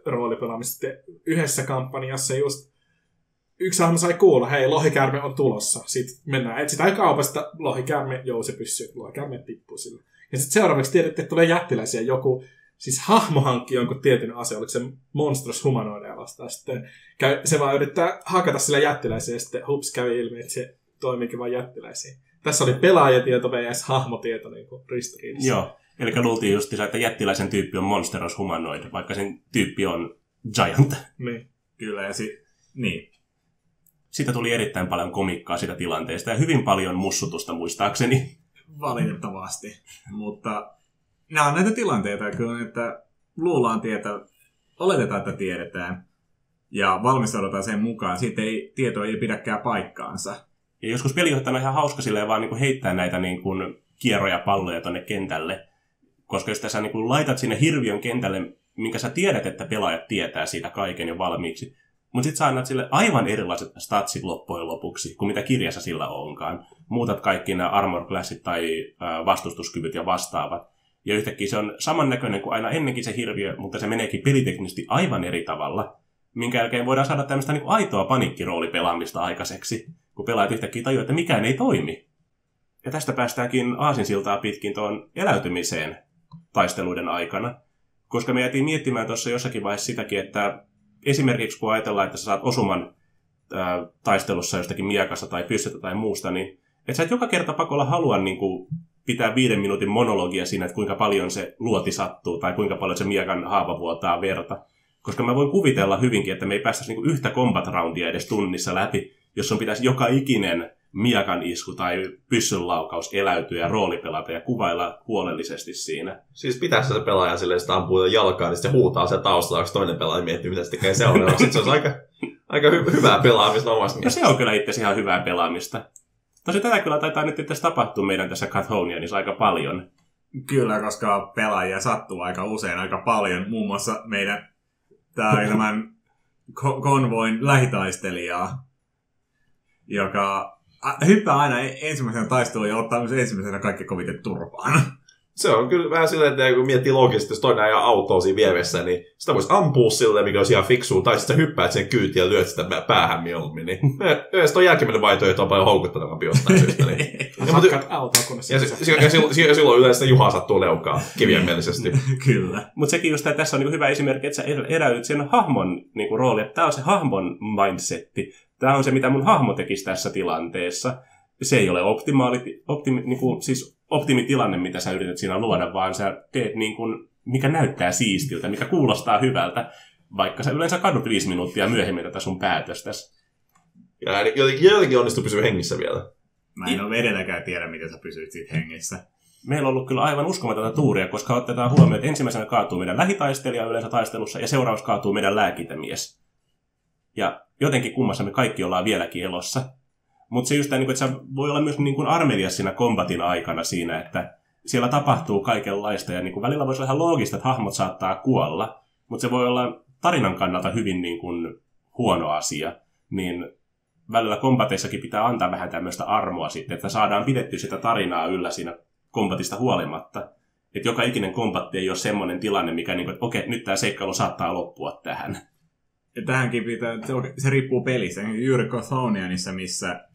roolipelaamista yhdessä kampanjassa just yksi hahmo sai kuulla, hei, lohikärme on tulossa. Sitten mennään, etsitään kaupasta se pysyy, lohikärme tippuu sille. Ja sitten seuraavaksi tiedätte, että tulee jättiläisiä. Joku, siis hahmo hankki jonkun tietyn ase, oliko se monstros humanoideja vastaan. Sitten käy, se vaan yrittää hakata sillä jättiläisiä ja sitten hups kävi ilmi, että se toimiikin vain jättiläisiin. Tässä oli pelaajatieto vs. hahmotieto niin ristiriidassa. Joo, eli luultiin just, että jättiläisen tyyppi on monsteros humanoid, vaikka sen tyyppi on giant. Niin. Kyllä, ja si- niin. Siitä tuli erittäin paljon komikkaa sitä tilanteesta ja hyvin paljon mussutusta muistaakseni. Valitettavasti. Mutta nämä on näitä tilanteita, että luullaan tietää, oletetaan, että tiedetään, ja valmistaudutaan sen mukaan. Sitten ei, tieto ei pidäkään paikkaansa. Ja joskus pelijohtajana on ihan hauska silleen vaan niin kuin heittää näitä niin kuin kierroja palloja tonne kentälle. Koska jos sä niin kuin laitat sinne hirviön kentälle, minkä sä tiedät, että pelaajat tietää siitä kaiken jo valmiiksi, mutta sitten sä annat sille aivan erilaiset statsit loppujen lopuksi, kuin mitä kirjassa sillä onkaan. Muutat kaikki nämä armor classit tai vastustuskyvyt ja vastaavat. Ja yhtäkkiä se on samannäköinen kuin aina ennenkin se hirviö, mutta se meneekin peliteknisesti aivan eri tavalla. Minkä jälkeen voidaan saada tämmöistä niin aitoa panikkiroolipelaamista aikaiseksi, kun pelaajat yhtäkkiä tajuaa, että mikään ei toimi. Ja tästä päästäänkin aasinsiltaa pitkin tuon eläytymiseen taisteluiden aikana. Koska me jätiin miettimään tuossa jossakin vaiheessa sitäkin, että esimerkiksi kun ajatellaan, että sä saat osuman ää, taistelussa jostakin miekasta tai pyssystä tai muusta, niin että sä et joka kerta pakolla halua niin kuin, pitää viiden minuutin monologia siinä, että kuinka paljon se luoti sattuu tai kuinka paljon se miekan haava vuotaa verta. Koska mä voin kuvitella hyvinkin, että me ei päästäisi niin yhtä combat roundia edes tunnissa läpi, jos on pitäisi joka ikinen miakan isku tai pyssyn laukaus eläytyä ja roolipelata ja kuvailla huolellisesti siinä. Siis pitäisi se pelaaja silleen, että ampuu jalkaan, niin se huutaa se taustalla, kun toinen pelaaja miettii, mitä se tekee seuraavaksi. Se olisi aika, aika hy- hyvää pelaamista omasta No se on kyllä itse ihan hyvää pelaamista. Tosi tätä kyllä taitaa nyt itse tapahtua meidän tässä Cathonianissa aika paljon. Kyllä, koska pelaajia sattuu aika usein aika paljon. Muun muassa meidän tämän konvoin lähitaistelijaa, joka hyppää aina ensimmäisenä taisteluun ja ottaa myös ensimmäisenä kaikki koviten turpaan. Se on kyllä vähän silleen, että kun miettii loogisesti, jos toinen ajaa autoa siinä vieressä, niin sitä voisi ampua silleen, mikä olisi ihan fiksua, tai sitten hyppäät sen kyytiin ja lyöt sitä päähän mieluummin. Niin <laughs> yhdessä tuo jälkimmäinen vaihtoehto on paljon houkuttelevampi jostain syystä. Niin. <laughs> ja, Hakkaat autoa, kunnes ja, ja, ja, silloin, ja silloin yleensä Juha sattuu leukaa kirjaimellisesti. <laughs> Kyllä. Mutta sekin just, että tässä on niin hyvä esimerkki, että sä eräyt sen hahmon niin rooli, että tämä on se hahmon mindsetti. Tämä on se, mitä mun hahmo tekisi tässä tilanteessa. Se ei ole optimaali, optimi, niin kuin, siis optimitilanne, mitä sä yrität siinä luoda, vaan sä teet niin kuin, mikä näyttää siistiltä, mikä kuulostaa hyvältä, vaikka sä yleensä kadut viisi minuuttia myöhemmin tätä sun päätöstäsi. Ja jotenkin, jotenkin onnistuu pysyä hengissä vielä. Mä en ole edelläkään tiedä, miten sä pysyit siitä hengissä. Meillä on ollut kyllä aivan uskomatonta tuuria, koska otetaan huomioon, että ensimmäisenä kaatuu meidän lähitaistelija yleensä taistelussa, ja seuraavaksi kaatuu meidän lääkintämies. Ja jotenkin kummassa me kaikki ollaan vieläkin elossa. Mutta se just tämä, niinku, että sä voi olla myös niin kuin siinä kombatin aikana siinä, että siellä tapahtuu kaikenlaista ja niin kuin välillä voisi olla ihan loogista, että hahmot saattaa kuolla, mutta se voi olla tarinan kannalta hyvin niin kuin huono asia. Niin välillä kombateissakin pitää antaa vähän tämmöistä armoa sitten, että saadaan pidetty sitä tarinaa yllä siinä kombatista huolimatta. Että joka ikinen kombatti ei ole semmoinen tilanne, mikä niin kuin, että okei, nyt tämä seikkailu saattaa loppua tähän. Ja tähänkin pitää, se, se riippuu pelistä. Juuri Gothonianissa, missä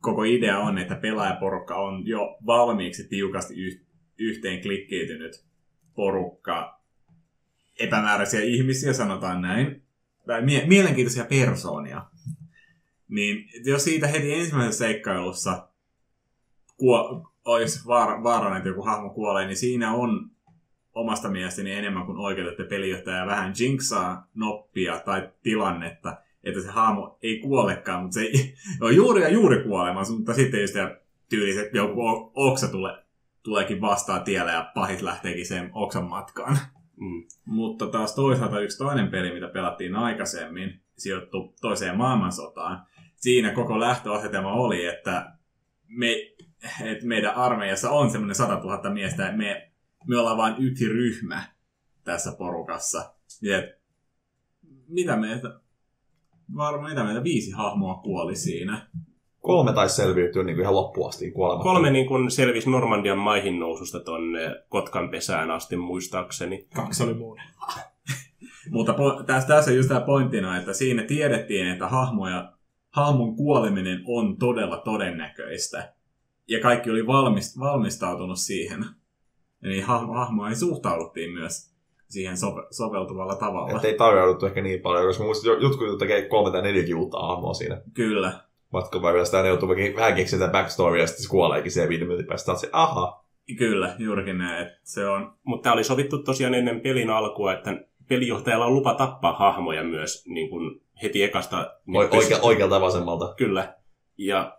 koko idea on, että pelaajaporukka on jo valmiiksi tiukasti yh, yhteen klikkiytynyt porukka epämääräisiä ihmisiä, sanotaan näin, tai mie- mielenkiintoisia persoonia. Niin jos siitä heti ensimmäisessä seikkailussa kuo- olisi vaara, vaarana, että joku hahmo kuolee, niin siinä on omasta mielestäni enemmän kuin oikein, että pelijohtaja vähän jinxaa noppia tai tilannetta, että se hahmo ei kuolekaan, mutta se ei <laughs> ole juuri ja juuri kuolemassa, mutta sitten just tyyliset, että joku oksa tule, tuleekin vastaan tiellä ja pahit lähteekin sen oksan matkaan. Mm. Mutta taas toisaalta yksi toinen peli, mitä pelattiin aikaisemmin, sijoittu toiseen maailmansotaan. Siinä koko lähtöasetelma oli, että, me, että meidän armeijassa on semmoinen 100 000 miestä, että me, me ollaan vain yksi ryhmä tässä porukassa. Ja mitä meitä, varmaan mitä meitä viisi hahmoa kuoli siinä. Kolme taisi selviytyä niin kuin ihan loppuun asti kuolematta. Kolme niin kuin selvisi Normandian maihin noususta tonne Kotkan pesään asti muistaakseni. Kaksi oli muun. <laughs> Mutta po- tässä, tässä on just tämä pointtina, että siinä tiedettiin, että hahmoja, hahmon kuoleminen on todella todennäköistä. Ja kaikki oli valmist, valmistautunut siihen. Eli hahmo, hahmoihin suhtauduttiin myös siihen sope, soveltuvalla tavalla. Että ei tarjouduttu ehkä niin paljon, koska muistin, että jotkut tekee kolme tai neljäkin uutta hahmoa siinä Kyllä. matkan varrella. Sitä ne joutuu vähän- tätä backstorya ja sitten se kuoleekin siellä viiden minuutin päästä. Se, aha, Kyllä, juurikin näin. että Se on, Mutta tämä oli sovittu tosiaan ennen pelin alkua, että pelijohtajalla on lupa tappaa hahmoja myös niin kuin heti ekasta. Niin o- oike- oikealta ja vasemmalta. Kyllä. Ja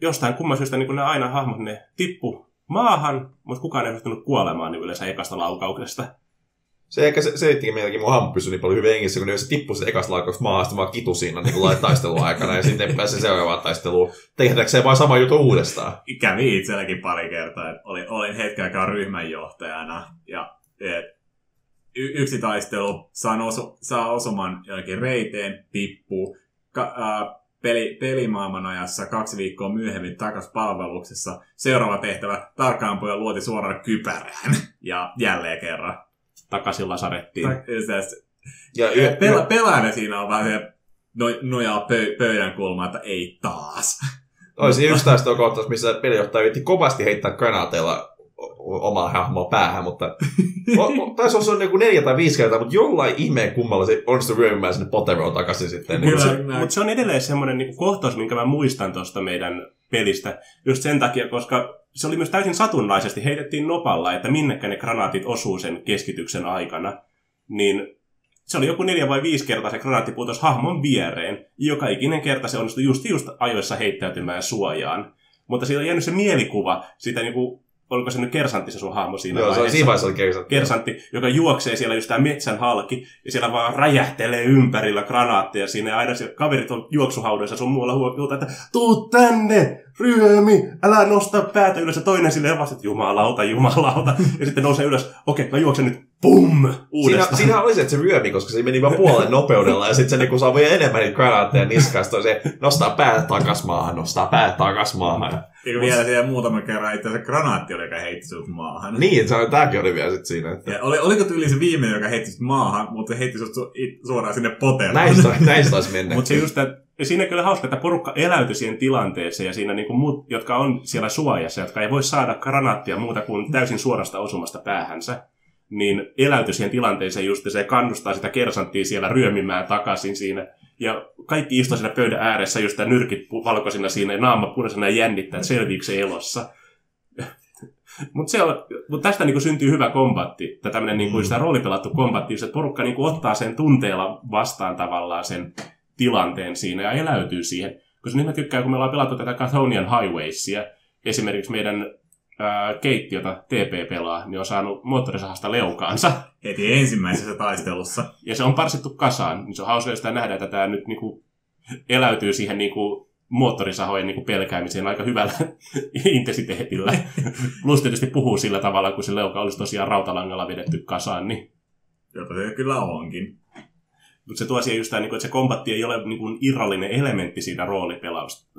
jostain kumman syystä niin kun ne aina hahmot ne tippu maahan, mutta kukaan ei pystynyt kuolemaan niin yleensä ekasta laukauksesta. Se ehkä se, selittikin meilläkin, mun hahmo pysyi niin paljon hyvin hengissä, kun se tippui siitä ekasta laukauksesta maahan, sitten vaan kitu siinä niin kuin taistelun aikana, ja sitten pääsi seuraavaan taisteluun. Tehdäänkö vaan sama juttu uudestaan? kävi itselläkin pari kertaa, että olin, olin hetken aikaa ryhmänjohtajana ja et, y- yksi taistelu saa, osu, saa osuman jonnekin reiteen, tippuu, ka, ää, peli, pelimaailman ajassa kaksi viikkoa myöhemmin takas palveluksessa. Seuraava tehtävä, tarkkaampuja luoti suoraan kypärään <laughs> ja jälleen kerran. Takaisin lasarettiin. Ta- ja se- Ja Pela, pela, pelaaja siinä on vähän se no, nojaa pö, pöydän kulmaan, että ei taas. Olisi yksi taistelukohtaus, missä pelijohtaja yritti kovasti heittää granaateilla o- omaa hahmoa päähän, mutta <laughs> o- o- taisi olla joku neljä tai viisi kertaa, mutta jollain ihmeen kummalla se onnistui ryömymään sinne Potteroon takaisin sitten. Niin Kyllä. se, Mutta se, mut se on edelleen semmoinen niin kohtaus, minkä mä muistan tuosta meidän pelistä. Just sen takia, koska se oli myös täysin satunnaisesti. Heitettiin nopalla, että minnekä ne granaatit osuu sen keskityksen aikana. Niin se oli joku neljä vai viisi kertaa se granaatti putosi hahmon viereen. Joka ikinen kerta se onnistui just, just ajoissa heittäytymään suojaan. Mutta siitä on jäänyt se mielikuva siitä, niin kuin, oliko se nyt kersantti se sun hahmo siinä joo, se oli vaiheessa? siinä vaiheessa oli kersantti. kersantti, joka juoksee siellä just tää metsän halki, ja siellä vaan räjähtelee ympärillä granaatteja siinä, ja aina siellä kaverit on juoksuhaudoissa sun muualla huomiota, että tuu tänne, ryömi, älä nosta päätä ylös, ja toinen silleen vasta, että jumalauta, jumalauta, ja sitten nousee ylös, okei, mä juoksen nyt, pum, Siinä, uudestaan. siinä oli se, että se ryömi, koska se meni vaan puolen nopeudella ja sitten se niinku saa vielä enemmän niitä granaatteja niskaan. Sitten se nostaa päät takas maahan, nostaa päät takas maahan. Ja... Vielä siellä muutama kerran itse asiassa granaatti oli, joka heitti sut maahan. Niin, se, tääkin oli vielä sitten siinä. Että... Ja oli, oliko tyyli se viimeinen, joka heitti sut maahan, mutta se heitti sut su, suoraan sinne poteroon. Näistä, näistä taisi mennä. Mutta se just, että siinä on kyllä hauska, että porukka eläytyi siihen tilanteeseen ja siinä niinku muut, jotka on siellä suojassa, jotka ei voi saada granaattia muuta kuin täysin suorasta osumasta päähänsä, niin eläytyi siihen tilanteeseen just, ja se kannustaa sitä kersanttia siellä ryömimään takaisin siinä. Ja kaikki istuu siinä pöydän ääressä, just tämä nyrkit valkoisina siinä, ja naama punaisena ja jännittää, että selviikö se elossa. <laughs> Mutta mut tästä niinku syntyy hyvä kombatti, tai tämmöinen niinku Mm. sitä roolipelattu kombatti, että porukka niinku ottaa sen tunteella vastaan tavallaan sen tilanteen siinä ja eläytyy siihen. Koska nyt mä tykkään, kun me ollaan pelattu tätä Cathonian Highwaysia, esimerkiksi meidän ää, keitti, jota TP pelaa, niin on saanut moottorisahasta leukaansa. Heti ensimmäisessä taistelussa. Ja se on parsittu kasaan. Niin se on hauska sitä nähdä, että tämä nyt niinku eläytyy siihen niinku moottorisahojen niinku pelkäämiseen aika hyvällä <laughs> intensiteetillä. <laughs> Plus tietysti puhuu sillä tavalla, kun se leuka olisi tosiaan rautalangalla vedetty kasaan, niin Jota se kyllä onkin. Mutta se tuo siihen just tämä, niin kuin, että se kombatti ei ole niin kuin, irrallinen elementti siitä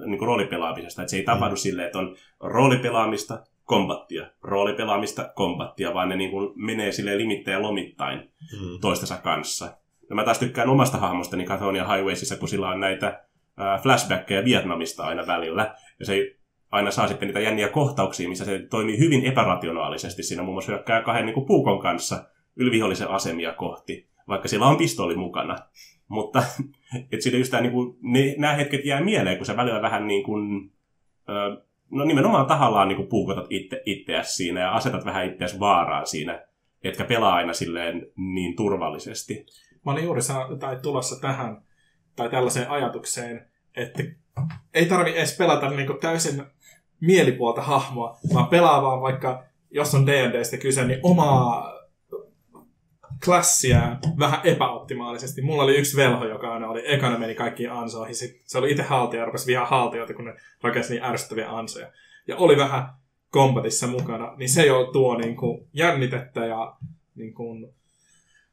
niin kuin, roolipelaamisesta. Että se ei tapahdu silleen, että on roolipelaamista, kombattia, roolipelaamista, kombattia, vaan ne niin kuin, menee silleen limittäin ja lomittain Mm. toistensa kanssa. Ja mä taas tykkään omasta hahmostani Cathonia Highwaysissa, kun sillä on näitä ää, flashbackkejä Vietnamista aina välillä. Ja se aina saa sitten niitä jänniä kohtauksia, missä se toimii hyvin epärationaalisesti. Siinä muun muassa hyökkää kahden niin kuin puukon kanssa ylivihollisen asemia kohti, vaikka sillä on pistooli mukana. Mutta <laughs> et siinä just tää, niin kuin, ne, nämä hetket jää mieleen, kun sä välillä vähän niin kuin, no nimenomaan tahallaan niin kuin puukotat itse, itseäsi siinä ja asetat vähän itseäsi vaaraan siinä, etkä pelaa aina silleen niin turvallisesti. Mä olin juuri sano, tai tulossa tähän, tai tällaiseen ajatukseen, että ei tarvi edes pelata niinku täysin mielipuolta hahmoa, vaan pelaa vaan vaikka, jos on D&Dstä kyse, niin omaa klassia vähän epäoptimaalisesti. Mulla oli yksi velho, joka aina oli ekana meni kaikkiin ansoihin. Se oli itse haltija ja rupesi vihaa haltijoita, kun ne rakensi niin ärsyttäviä ansoja. Ja oli vähän kombatissa mukana, niin se jo tuo niin kuin, jännitettä ja niin kuin,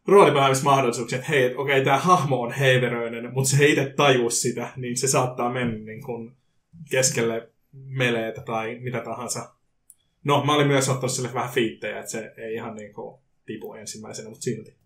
roolipelaamismahdollisuuksia, että hei, okei, okay, tämä hahmo on heiveröinen, mutta se ei itse tajua sitä, niin se saattaa mennä niin kuin keskelle meleitä tai mitä tahansa. No, mä olin myös ottanut sille vähän fiittejä, että se ei ihan niin kuin tipu ensimmäisenä, mutta silti.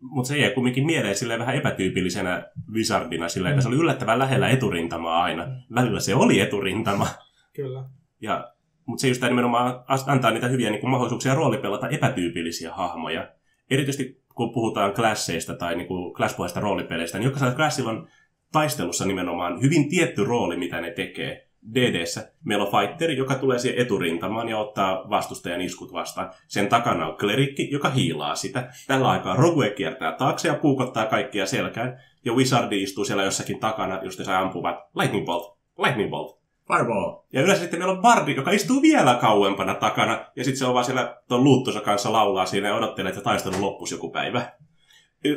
Mutta se jäi kumminkin mieleen silleen vähän epätyypillisenä wizardina, silleen, että se oli yllättävän lähellä eturintamaa aina. Välillä se oli eturintama. Kyllä. Ja, mutta se just nimenomaan antaa niitä hyviä niin kuin, mahdollisuuksia roolipelata epätyypillisiä hahmoja. Erityisesti kun puhutaan klasseista tai niin kuin, classpohjaisista roolipeleistä, niin jokaisella classilla on taistelussa nimenomaan hyvin tietty rooli, mitä ne tekee. DDssä meillä on fighteri, joka tulee siihen eturintamaan ja ottaa vastustajan iskut vastaan. Sen takana on klerikki, joka hiilaa sitä. Tällä aikaa Rogue kiertää taakse ja puukottaa kaikkia selkään. Ja Wizardi istuu siellä jossakin takana, just se ampuvat Lightning Bolt, Lightning Bolt. Fireball. Ja yleensä sitten meillä on Bardi, joka istuu vielä kauempana takana, ja sitten se on vaan siellä tuon luuttonsa kanssa laulaa siinä ja odottelee, että taistelu loppuisi joku päivä.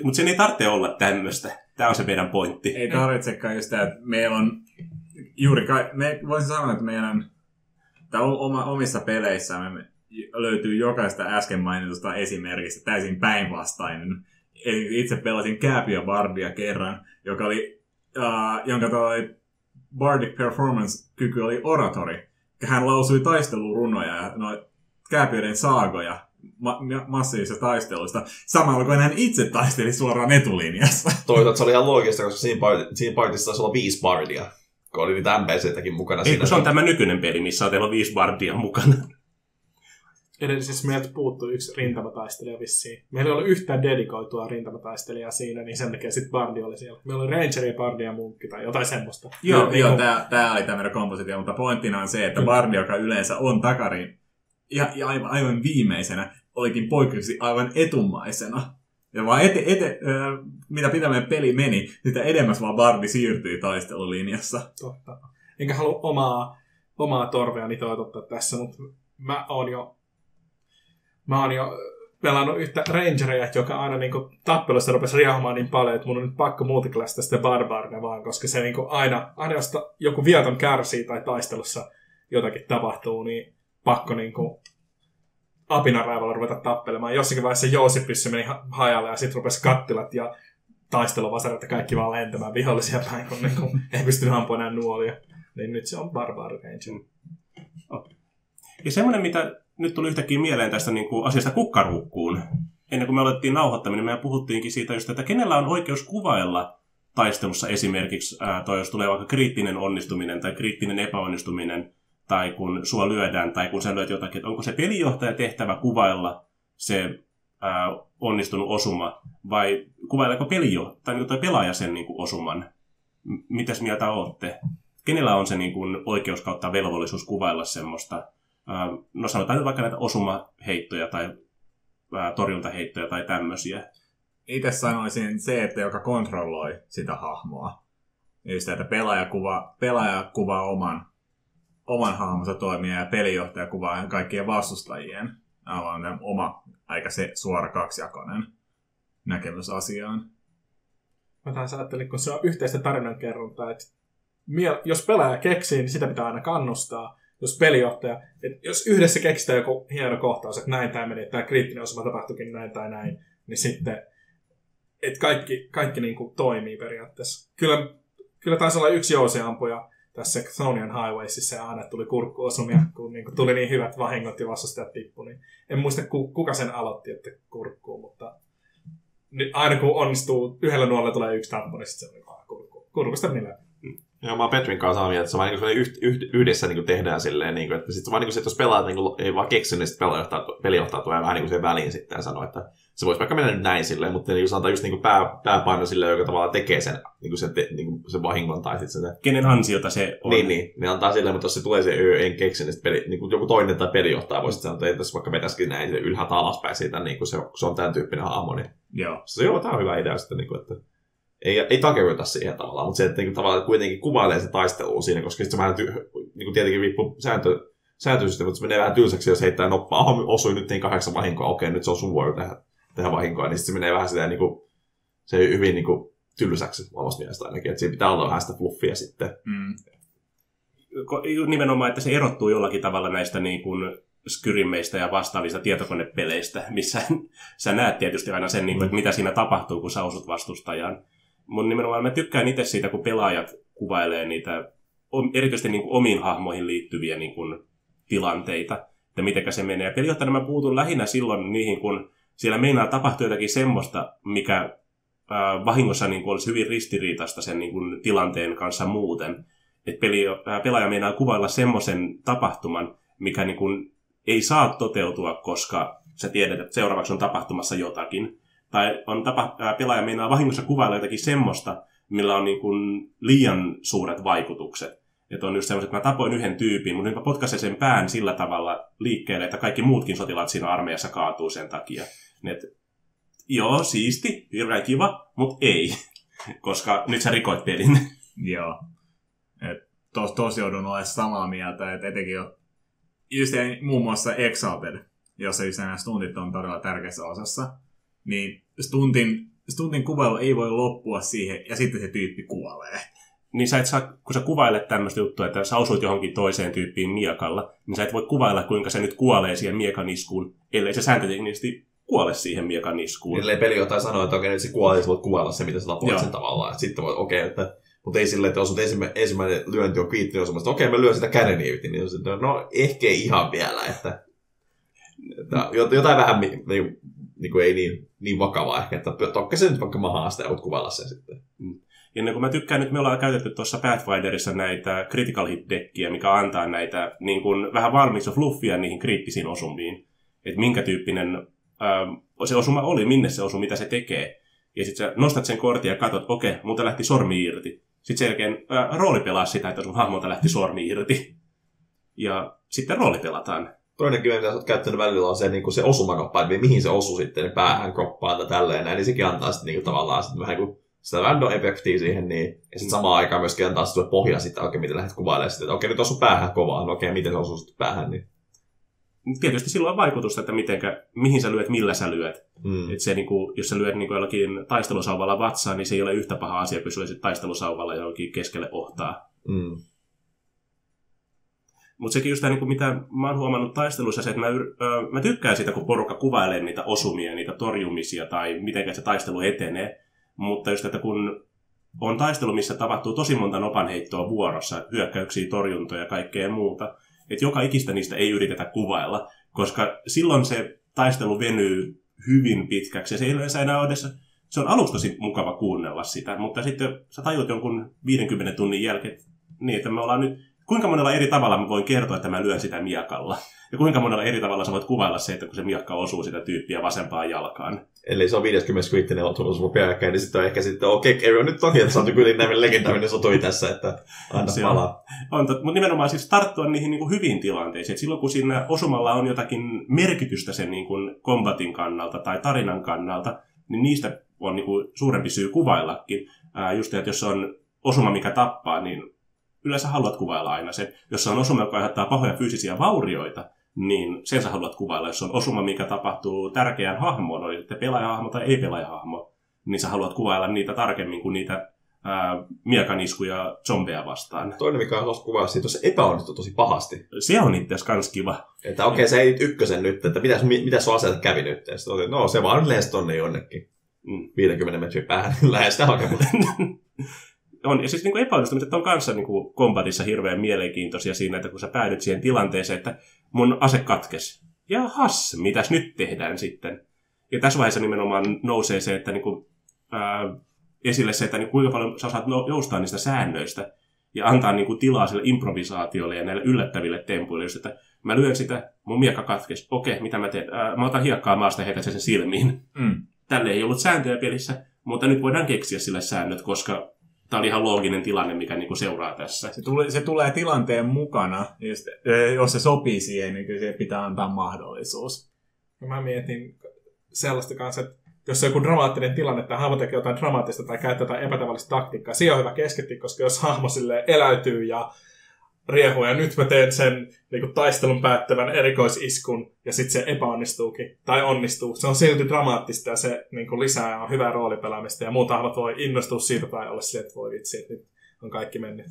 Mutta sen ei tarvitse olla tämmöistä. Tämä on se meidän pointti. Ei tarvitsekaan just sitä, että meillä on juuri, ka- me voisin sanoa, että meidän oma, omissa peleissä me löytyy jokaista äsken mainitusta esimerkistä täysin päinvastainen. Itse pelasin Kääpiö Bardia kerran, joka oli, uh, jonka toi Bardic Performance-kyky oli oratory. Hän lausui taistelurunoja ja noita kääpiöiden saagoja ma- ma- massiivisista taisteluista, samalla kun hän itse taisteli suoraan etulinjassa. Toisaalta se oli ihan loogista, koska siinä partissa taisi olla viisi bardia, kun oli niitä NPCtäkin mukana Ei, siinä. kun se on tämä nykyinen peli, missä on teillä on viisi Bardia mukana. Edellisessä meiltä puuttui yksi rintamataistelija vissiin. Meillä ei ollut yhtään dedikoitua rintamataistelijaa siinä, niin sen takia sitten Bardi oli siellä. Meillä oli Rangeri, Bardi ja Munkki tai jotain semmoista. Joo, niin joo kuin- tää, tää oli tämmöinen kompositio, mutta pointtina on se, että Bardi, joka yleensä on takarin, ja, ja aivan, aivan viimeisenä, olikin poikkeuksellisesti aivan etumaisena. Ja vaan ete, ete, äh, mitä pitämään peli meni, sitä edemmäs vaan Bardi siirtyi taistelulinjassa. Totta. Enkä halua omaa, omaa torveani toitottaa tässä, mutta mä oon jo, mä oon jo pelannut yhtä rangeria, joka aina niinku tappelussa rupesi riahumaan niin paljon, että mun on nyt pakko multiklasta sitä barbarina vaan, koska se niinku aina, aina jos ta- joku viaton kärsii tai taistelussa jotakin tapahtuu, niin pakko niinku apinaraivalla ruveta tappelemaan. Jossakin vaiheessa jousipyssy meni ha- hajalle ja sitten rupesi kattilat ja taisteluvasarat ja kaikki vaan lentämään vihollisia päin, kun niinku ei pystynyt ampumaan enää nuolia. Niin nyt se on Barbari Ranger. Ja semmoinen, mitä nyt tuli yhtäkkiä mieleen tästä niin kuin asiasta kukkaruukkuun. Ennen kuin me alettiin nauhoittaminen, me puhuttiinkin siitä just, että kenellä on oikeus kuvailla taistelussa esimerkiksi, ää, toi jos tulee vaikka kriittinen onnistuminen tai kriittinen epäonnistuminen, tai kun sua lyödään, tai kun sä lyöt jotakin, että onko se pelijohtaja tehtävä kuvailla se ää, onnistunut osuma, vai kuvaileeko pelijo, tai niin toi pelaaja sen niin kuin osuman? M- mitäs mieltä olette? Kenellä on se niin kuin, oikeus kautta velvollisuus kuvailla semmoista ää, no sanotaan nyt vaikka näitä osumaheittoja tai ää, torjuntaheittoja tai tämmöisiä. Itse sanoisin se, että joka kontrolloi sitä hahmoa. Eli sitä, että pelaaja kuvaa, pelaaja kuvaa oman, oman hahmonsa toimia ja pelijohtaja kuvaa kaikkien vastustajien. Tämä oma aika se suora kaksijakoinen näkemys asiaan. Mä taas ajattelin, kun se on yhteistä tarinankerrontaa, että jos pelaaja keksii, niin sitä pitää aina kannustaa. Jos pelijohtaja, että jos yhdessä keksitään joku hieno kohtaus, että näin tämä meni, tämä kriittinen osuma tapahtuikin näin tai näin, niin sitten, että kaikki, kaikki niin kuin toimii periaatteessa. Kyllä, kyllä taisi olla yksi jousiampuja tässä Thonian Highwaysissa ja aina tuli kurkkuosumia, kun niin kuin tuli niin hyvät vahingot ja vastustajat tippu. Niin en muista, ku- kuka sen aloitti, että kurkkuu, mutta niin aina kun onnistuu, yhdellä nuolla tulee yksi tappo, niin sitten se on vaan kurkku. Kurkusta niillä. Joo, mä oon Petrin kanssa samaa mieltä, että se vaan niin yh, yh, yhdessä niin tehdään silleen, niin kuin, että sit se vaan niin kuin, että jos pelaat niin kuin, ei vaan keksy, niin sitten pelijohtaja tulee vähän niin kuin siihen väliin sitten ja sanoo, että se voisi vaikka mennä nyt näin silleen, mutta niin sanotaan just niin kuin pää, pääpaino silleen, joka tavallaan tekee sen, niin kuin sen, te, niin kuin sen vahingon tai sitten sitä. Kenen ansiota se on? Niin, niin, ne antaa silleen, mutta jos se tulee se öö, en keksi, niin, peli, niin kuin joku toinen tai pelijohtaja voisi sanoa, että tässä vaikka vetäisikin näin se ylhäältä alaspäin siitä, niin kuin se, se on tämän tyyppinen hahmo, niin Joo. se joo, tämä on hyvä idea sitten, niin kuin, että ei, ei takerota siihen tavallaan, mutta se, että niin kuin, tavallaan kuitenkin kuvailee se taistelu siinä, koska se vähän ty, niin kuin tietenkin riippuu sääntö, sääntöisesti, mutta se menee vähän tylsäksi, jos heittää noppaa, osui nyt niin kahdeksan vahinkoa, okei, nyt se on sun vuoro tehdä, tehdä vahinkoa, niin se menee vähän sitä niin kuin, se hyvin niin kuin, tylsäksi omasta mielestä ainakin, että siinä pitää olla vähän sitä fluffia sitten. Mm. Nimenomaan, että se erottuu jollakin tavalla näistä niin kuin Skyrimeistä ja vastaavista tietokonepeleistä, missä <laughs> sä näet tietysti aina sen, niin kuin, että mitä siinä tapahtuu, kun sä osut vastustajan. Mun nimenomaan mä tykkään itse siitä, kun pelaajat kuvailee niitä erityisesti niin kuin omiin hahmoihin liittyviä niin kuin, tilanteita, että miten se menee. Ja pelijohtajana mä puutun lähinnä silloin niihin, kun siellä meinaa tapahtua jotakin semmoista, mikä äh, vahingossa niin kuin, olisi hyvin ristiriitaista sen niin kuin, tilanteen kanssa muuten. Että peli, äh, pelaaja meinaa kuvailla semmoisen tapahtuman, mikä niin kuin, ei saa toteutua, koska sä tiedät, että seuraavaksi on tapahtumassa jotakin. Tai on tapa, ää, pelaaja meinaa vahingossa kuvailla jotakin semmoista, millä on niin kuin liian suuret vaikutukset. Että on just semmoiset, että mä tapoin yhden tyypin, mutta nyt mä potkaisen sen pään sillä tavalla liikkeelle, että kaikki muutkin sotilaat siinä armeijassa kaatuu sen takia. Et, joo, siisti, hirveän kiva, mutta ei, <laughs> koska nyt sä rikoit pelin. <laughs> Joo. Et tos, tos joudun olemaan samaa mieltä, että etenkin jo just muun muassa Exalted, jossa just nämä stuntit on todella tärkeässä osassa, niin stuntin, stuntin kuvailu ei voi loppua siihen, ja sitten se tyyppi kuolee. Niin sä et saa, kun sä kuvailet tämmöistä juttua, että sä osuit johonkin toiseen tyyppiin miekalla, niin sä et voi kuvailla, kuinka se nyt kuolee siihen miekan iskuun, ellei se sääntöteknisesti kuole siihen miekan iskuun. Ellei peli jotain sanoa, että okei, nyt se kuolee, niin sä voit kuvailla se, mitä sä tapoit sen tavallaan. Sitten voit, okei, että mutta ei silleen, että osut ensimmäinen, ensimmäinen lyönti on kriittinen osuma, että okei, mä lyön sitä käden irti, niin on, no ehkä ihan vielä, että, että jotain vähän niin, niin kuin ei niin, niin vakavaa ehkä, että tokka se nyt vaikka mahaasta ja voit kuvailla sen sitten. Mm. Ja niin kun mä tykkään nyt, me ollaan käytetty tuossa Pathfinderissa näitä critical hit dekkiä, mikä antaa näitä niin kuin, vähän valmiiksi fluffia niihin kriittisiin osumiin. Että minkä tyyppinen ää, se osuma oli, minne se osuu, mitä se tekee. Ja sitten sä nostat sen kortin ja katsot, okei, okay, mutta lähti sormi irti. Sitten sen jälkeen ää, rooli pelaa sitä, että sun hahmolta lähti sormi irti. Ja sitten rooli pelataan. Toinen kyllä, mitä olet käyttänyt välillä, on se, niin kuin se osumakoppa, että mihin se osuu sitten niin päähän, kroppaan tai tälleen. Näin, niin sekin antaa sitten niin kuin, tavallaan sitten vähän kuin sitä random efektiä siihen, niin, ja sitten samaan aikaan myöskin antaa sitten pohja sitten, okei, miten lähdet kuvailemaan sitten, että okei, nyt osuu päähän kovaa, no okei, miten se osuu sitten päähän, niin tietysti sillä on vaikutusta, että mitenkä, mihin sä lyöt, millä sä lyöt. Mm. Et se, niin kuin, jos sä lyöt niin kuin jollakin taistelusauvalla vatsaan, niin se ei ole yhtä paha asia kuin jos taistelusauvalla johonkin keskelle ohtaa. Mm. Mutta sekin just tämä, niin mitä mä oon huomannut taistelussa, se, että mä, mä tykkään sitä, kun porukka kuvailee niitä osumia, niitä torjumisia tai miten se taistelu etenee. Mutta just, että kun on taistelu, missä tapahtuu tosi monta nopanheittoa vuorossa, hyökkäyksiä, torjuntoja ja kaikkea muuta, että joka ikistä niistä ei yritetä kuvailla, koska silloin se taistelu venyy hyvin pitkäksi ja se ei yleensä enää ole edes, se on alusta mukava kuunnella sitä, mutta sitten sä tajut jonkun 50 tunnin jälkeen, niin että me ollaan nyt, kuinka monella eri tavalla mä voin kertoa, että mä lyön sitä miakalla. Ja kuinka monella eri tavalla sä voit kuvailla se, että kun se miakka osuu sitä tyyppiä vasempaan jalkaan. Eli se on 50 kriittinen osuus mun peräkkäin, niin sitten on ehkä sitten, okei, okay, nyt onkin, että oot kyllä näin legendaarinen sotui tässä, että anna se palaa. On, on mutta nimenomaan siis tarttua niihin niin kuin hyviin tilanteisiin. Et silloin kun siinä osumalla on jotakin merkitystä sen niin kuin kombatin kannalta tai tarinan kannalta, niin niistä on niin kuin suurempi syy kuvaillakin. Ää, just, että jos on osuma, mikä tappaa, niin yleensä haluat kuvailla aina sen. Jos on osuma, joka aiheuttaa pahoja fyysisiä vaurioita, niin sen sä haluat kuvailla. Jos on osuma, mikä tapahtuu tärkeään hahmoon, oli sitten pelaajahahmo tai ei-pelaajahahmo, niin sä haluat kuvailla niitä tarkemmin kuin niitä ää, miekaniskuja zombeja vastaan. Toinen, mikä on kuvaa siitä, on se epäonnistuu tosi pahasti. Se on itse asiassa kans kiva. Että okei, okay, se ei ykkösen nyt, että mitä, mitä sun aseet kävi nyt? Ja sitten, no se vaan lensi tonne jonnekin. Mm. 50 metrin päähän, lähes sitä hakemaan. <laughs> on, ja siis niin kuin epäonnistumiset on kanssa niin kuin kombatissa hirveän mielenkiintoisia siinä, että kun sä päädyt siihen tilanteeseen, että mun ase katkes. Ja has, mitäs nyt tehdään sitten? Ja tässä vaiheessa nimenomaan nousee se, että niin kuin, ää, esille se, että niin kuinka paljon sä osaat no, joustaa niistä säännöistä ja antaa niin kuin, tilaa sille improvisaatiolle ja näille yllättäville tempuille. Just, että mä lyön sitä, mun miekka katkes. Okei, mitä mä teen? Ää, mä otan hiekkaa maasta ja heitän sen silmiin. Mm. Tälle ei ollut sääntöjä pelissä, mutta nyt voidaan keksiä sille säännöt, koska tämä oli ihan looginen tilanne, mikä niinku seuraa tässä. Se tulee, se tulee tilanteen mukana, just, jos se sopii siihen, niin kyllä siihen pitää antaa mahdollisuus. Ja mä mietin sellaista kanssa, että jos on joku dramaattinen tilanne, tai hahmo tekee jotain dramaattista tai käyttää jotain epätavallista taktiikkaa, siihen on hyvä keskittyä, koska jos hahmo eläytyy ja riehua ja nyt mä teen sen niin kuin taistelun päättävän erikoisiskun ja sitten se epäonnistuukin tai onnistuu. Se on silti dramaattista ja se niin kuin lisää on hyvää roolipelaamista ja muut hahmot voi innostua siitä tai olla silleen, että voi vitsi, että nyt on kaikki mennyt.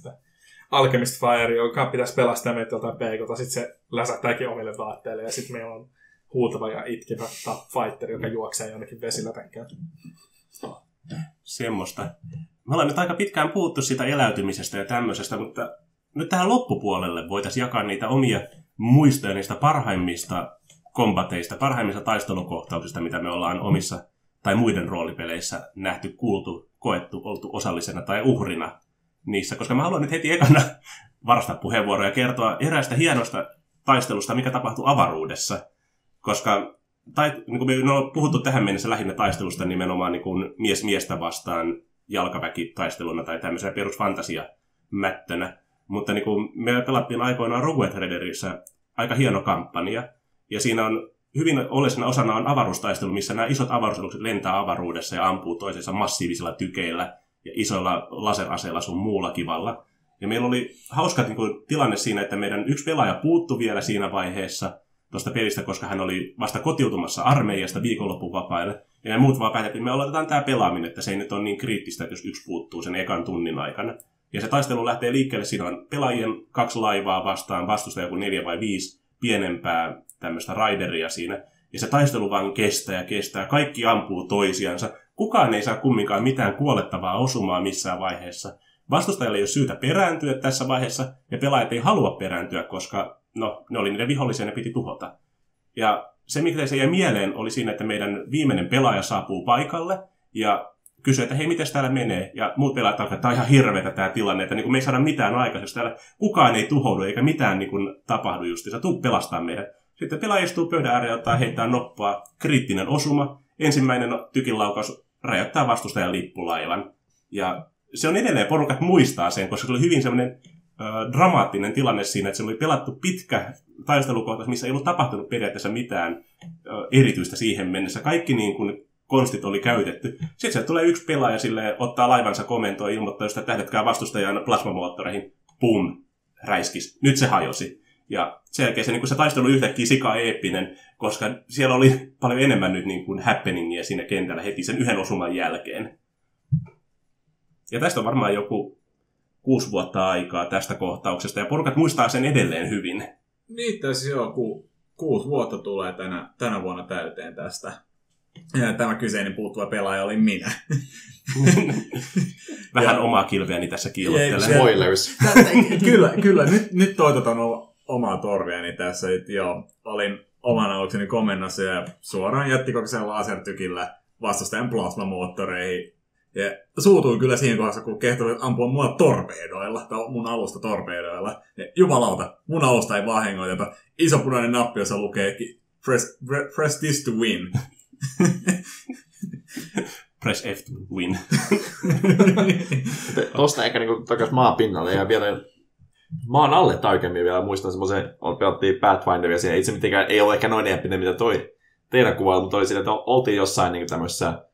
Alchemist Fire, joka pitäisi pelastaa meitä joltain peikota. Sitten se läsähtääkin omille vaatteille ja sitten meillä on huutava ja itkevä top fighter, joka juoksee jonnekin vesilätänkään. Semmoista. Me ollaan nyt aika pitkään puhuttu siitä eläytymisestä ja tämmöisestä, mutta nyt tähän loppupuolelle voitaisiin jakaa niitä omia muistoja niistä parhaimmista kombateista, parhaimmista taistelukohtauksista, mitä me ollaan omissa tai muiden roolipeleissä nähty, kuultu, koettu, oltu osallisena tai uhrina niissä, koska mä haluan nyt heti ekana varastaa puheenvuoroja ja kertoa eräästä hienosta taistelusta, mikä tapahtui avaruudessa, koska tai, niin kuin me on puhuttu tähän mennessä lähinnä taistelusta nimenomaan niin kuin mies miestä vastaan jalkaväkitaisteluna tai tämmöisenä perusfantasia mättönä. Mutta niin kuin me pelattiin aikoinaan Rogue Traderissä aika hieno kampanja, ja siinä on hyvin oleellisena osana on avaruustaistelu, missä nämä isot avaruusalukset lentää avaruudessa ja ampuu toisensa massiivisilla tykeillä ja isoilla laseraseilla sun muulla kivalla. Ja meillä oli hauska niin kuin, tilanne siinä, että meidän yksi pelaaja puuttu vielä siinä vaiheessa tuosta pelistä, koska hän oli vasta kotiutumassa armeijasta viikonloppuvapaille. Ja me muut vaan päätettiin, me aloitetaan tämä pelaaminen, että se ei nyt ole niin kriittistä, että jos yksi puuttuu sen ekan tunnin aikana. Ja se taistelu lähtee liikkeelle, siinä on pelaajien kaksi laivaa vastaan, vastusta joku neljä vai viisi pienempää tämmöistä raideria siinä. Ja se taistelu vaan kestää ja kestää. Kaikki ampuu toisiansa. Kukaan ei saa kumminkaan mitään kuolettavaa osumaa missään vaiheessa. Vastustajalle ei ole syytä perääntyä tässä vaiheessa, ja pelaajat ei halua perääntyä, koska no, ne oli niiden vihollisia, ne piti tuhota. Ja se, mikä se jäi mieleen, oli siinä, että meidän viimeinen pelaaja saapuu paikalle, ja kysyy, että hei, miten täällä menee? Ja muut pelaajat alkaa, että tämä on ihan hirveätä tämä tilanne, että niin kuin me ei saada mitään aikaiseksi. Täällä kukaan ei tuhoudu eikä mitään niin kuin, tapahdu justiinsa. Tuu pelastaa meidät. Sitten pelaaja istuu pöydän ääreen ottaa heittää noppaa. Kriittinen osuma. Ensimmäinen tykinlaukaus räjäyttää vastustajan lippulaivan. Ja se on edelleen, porukat muistaa sen, koska se oli hyvin semmoinen dramaattinen tilanne siinä, että se oli pelattu pitkä taistelukohtaus, missä ei ollut tapahtunut periaatteessa mitään ö, erityistä siihen mennessä. Kaikki niin kuin konstit oli käytetty. Sitten se tulee yksi pelaaja sille ottaa laivansa komentoa ja ilmoittaa, että tähdätkää vastustajan plasmamoottoreihin. Pum, räiskis. Nyt se hajosi. Ja sen jälkeen se, niin se taistelu yhtäkkiä sika eeppinen, koska siellä oli paljon enemmän nyt niin kuin happeningia siinä kentällä heti sen yhden osuman jälkeen. Ja tästä on varmaan joku kuusi vuotta aikaa tästä kohtauksesta, ja porukat muistaa sen edelleen hyvin. Niin, tässä joo, ku, kuusi vuotta tulee tänä, tänä vuonna täyteen tästä. <laughs> Ja tämä kyseinen puuttuva pelaaja oli minä. <laughs> Vähän ja, omaa kilveäni tässä kiilottelee. Spoilers. <laughs> kyllä, kyllä. Nyt, nyt toitotan omaa torviani tässä. Että joo, olin oman alukseni komennossa ja suoraan jättikokoisen lasertykillä vastustajan plasmamoottoreihin. Ja suutuin kyllä siinä kohdassa, kun kehtoi ampua mua torpeedoilla, tai mun alusta torpeedoilla. Ja jumalauta, mun alusta ei vahingoiteta. Iso punainen nappi, jossa lukee press, press this to win. Press F to win. Tuosta ehkä niinku takas maapinnalle ja vielä maan alle tarkemmin vielä muistan semmoisen, pelattiin Pathfinderia siinä, itse mitenkään ei ole ehkä noin eeppinen, mitä toi teidän kuvailu, mutta oli siinä, että oltiin jossain niin tämmöisessä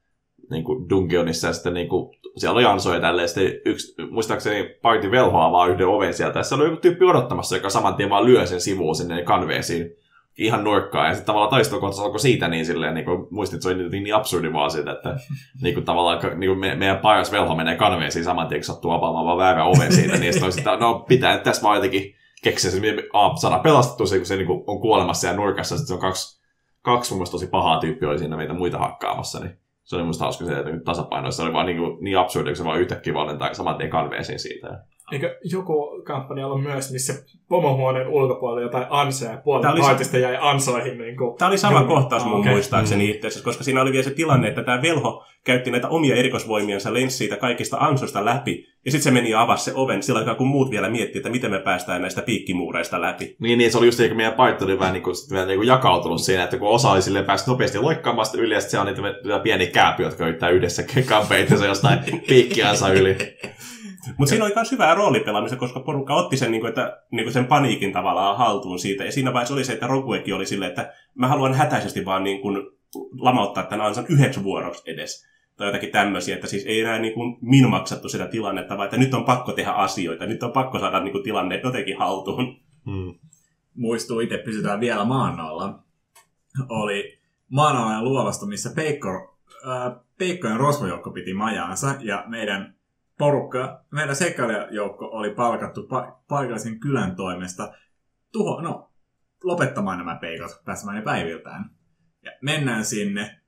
niin dungeonissa ja sitten niin kuin, siellä oli ansoja tälleen, ja sitten yksi, muistaakseni party velhoa vaan yhden oven sieltä, se oli joku tyyppi odottamassa, joka saman tien vaan lyö sen sivuun sinne kanveesiin ihan nurkkaan. Ja sitten tavallaan taistelukohtaus alkoi siitä niin silleen, niin kuin muistit, että se oli niin, niin absurdi vaan siitä, että <laughs> niin kuin tavallaan niin kuin me, meidän paras velho menee kanveesiin saman tien, kun sattuu avaamaan vaan väärä oven siitä, niin sitten sitä, no pitää tässä vaan jotenkin keksiä se, a, saada pelastettua se, kun se niin kuin on kuolemassa ja nurkassa, sitten se on kaksi, kaksi mun mielestä tosi pahaa tyyppiä oli siinä meitä muita hakkaamassa, niin se oli musta hauska se, että tasapainoissa oli vaan niin, kuin, niin absurdi, kun se vaan yhtäkkiä vaan saman tien kanveesiin siitä. Eikö joku kampanja ollut myös, missä pomohuoneen ulkopuolella jotain anseja ja puolta sa- jäi ansoihin? Niin kuin, Tämä oli sama kohtaus mun okay. muistaakseni mm. itse asiassa, koska siinä oli vielä se tilanne, että tämä velho käytti näitä omia erikoisvoimiansa, lensi siitä kaikista ansoista läpi, ja sitten se meni ja avasi se oven sillä aikaa, kun muut vielä miettii, että miten me päästään näistä piikkimuureista läpi. Niin, niin se oli just niin, meidän paitto oli vähän, niin kuin, vähän niin kuin jakautunut siinä, että kun osa oli silleen päässyt nopeasti loikkaamaan yli, ja sitten se on niitä pieniä kääpyjä, jotka yrittää yhdessä <laughs> kampeita jostain piikkiansa yli. Mutta siinä oli myös hyvää roolipelaamista, koska porukka otti sen, niin kuin, että, niin kuin sen paniikin tavallaan haltuun siitä. Ja siinä vaiheessa oli se, että Roguekin oli silleen, että mä haluan hätäisesti vaan niin kuin, lamauttaa tämän ansan yhdeksi vuoroksi edes. Tai jotakin tämmöisiä, että siis ei enää niin kuin min maksattu sitä tilannetta, vaan että nyt on pakko tehdä asioita, nyt on pakko saada niin kuin, tilanne jotenkin haltuun. Hmm. Muistuu itse, pysytään vielä maan alla. Oli maan luolasta, missä Peikko, äh, Peikko ja Rosvojoukko piti majaansa, ja meidän porukka, meidän seikkailijajoukko oli palkattu pa- paikallisen kylän toimesta tuho, no, lopettamaan nämä peikot, pääsemään ne päiviltään. Ja mennään sinne.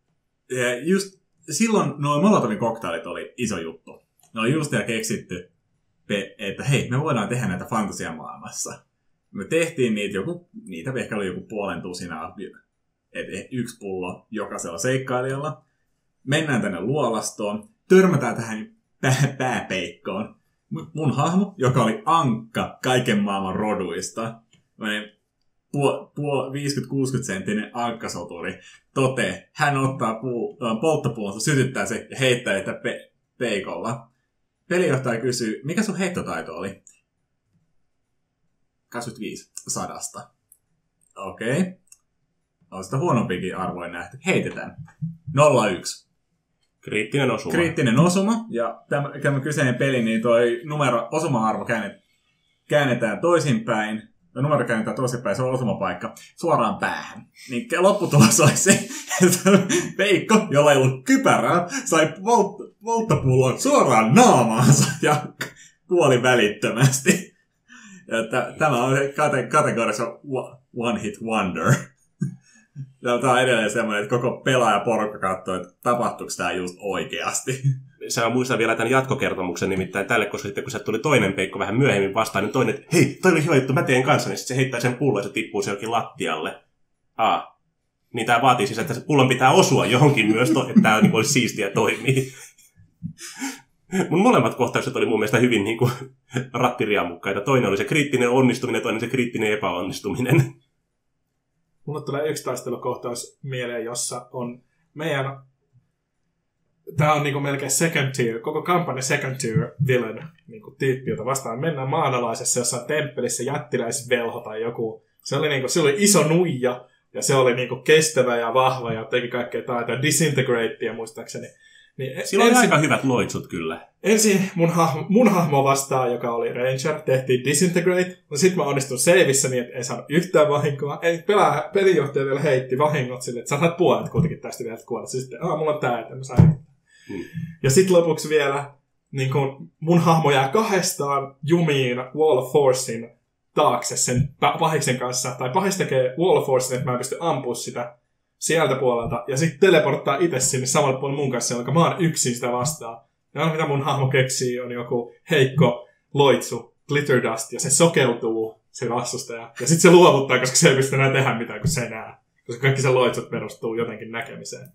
Ja just silloin nuo Molotovin koktailit oli iso juttu. Ne oli just ja keksitty, että hei, me voidaan tehdä näitä fantasiamaailmassa. Me tehtiin niitä, joku, niitä ehkä oli joku puolen tusinaa, et yksi pullo jokaisella seikkailijalla. Mennään tänne luolastoon, törmätään tähän pää- pääpeikkoon. Mun- hahmo, joka oli ankka kaiken maailman roduista, puo, puo, 50-60 senttinen ankkasoturi, tote, hän ottaa puu, polttopullonsa, sytyttää se ja heittää että pe, peikolla. Pelijohtaja kysyy, mikä sun heittotaito oli? 25 sadasta. Okei. Okay. On sitä huonompikin arvoin nähty. Heitetään. 01. Kriittinen osuma. Kriittinen osuma. Ja tämä, tämä kyseinen peli, niin toi numero, osuma-arvo käännet, käännetään toisinpäin. Ja numero käännetään toisinpäin, se on osumapaikka, suoraan päähän. Niin lopputulos oli se, että Veikko, jolla ei ollut kypärää, sai volt, volttapullon suoraan naamaansa ja kuoli välittömästi. Ja t- tämä on kate- kategoriassa wa- one hit wonder. Tämä on edelleen semmoinen, että koko pelaajaporukka katsoo, että tapahtuuko tämä just oikeasti. Sä muistan vielä tämän jatkokertomuksen nimittäin tälle, koska sitten kun se tuli toinen peikko vähän myöhemmin vastaan, niin toinen, että hei, toi oli hyvä juttu, mä teen kanssa, niin sitten se heittää sen pullon ja se tippuu se jokin lattialle. Aa, niin tämä vaatii siis, että se pullon pitää osua johonkin myös, to, että tämä niin olisi siistiä toimii. Mun molemmat kohtaukset oli mun mielestä hyvin niin kuin, rattiriamukkaita. Toinen oli se kriittinen onnistuminen, toinen se kriittinen epäonnistuminen. Mulle tulee yksi taistelukohtaus mieleen, jossa on meidän... Tämä on niinku melkein second tier, koko kampanja second tier villain niinku tyyppi, jota vastaan mennään maanalaisessa jossain temppelissä jättiläisvelho tai joku. Se oli, niinku, se oli iso nuija ja se oli niinku kestävä ja vahva ja teki kaikkea taitoa. Disintegratea muistaakseni. Niin Sillä oli ensin- aika hyvät loitsut kyllä. Ensin mun hahmo, mun hahmo vastaan, joka oli Ranger, tehtiin Disintegrate. No sit mä onnistun seivissä niin, että en saanut yhtään vahinkoa. Ei, pelaa, pelijohtaja vielä heitti vahingot sille, että sä saat puolet kuitenkin tästä vielä kuolla. Sitten, aah, mulla on tää, että mä sain. Hmm. Ja sit lopuksi vielä, niin kun mun hahmo jää kahdestaan jumiin Wall of Forcein taakse sen pa- pahiksen kanssa. Tai pahis tekee Wall of Forcein, että mä en pysty ampua sitä sieltä puolelta. Ja sitten teleporttaa itse sinne samalle puolelle mun kanssa, jonka mä oon yksin sitä vastaan. Ja mitä mun hahmo keksii on joku heikko loitsu, glitter dust, ja se sokeutuu, se vastustaja. Ja sitten se luovuttaa, koska se ei pysty enää tehdä mitään, kun se ei näe. Koska kaikki sen loitsut perustuu jotenkin näkemiseen.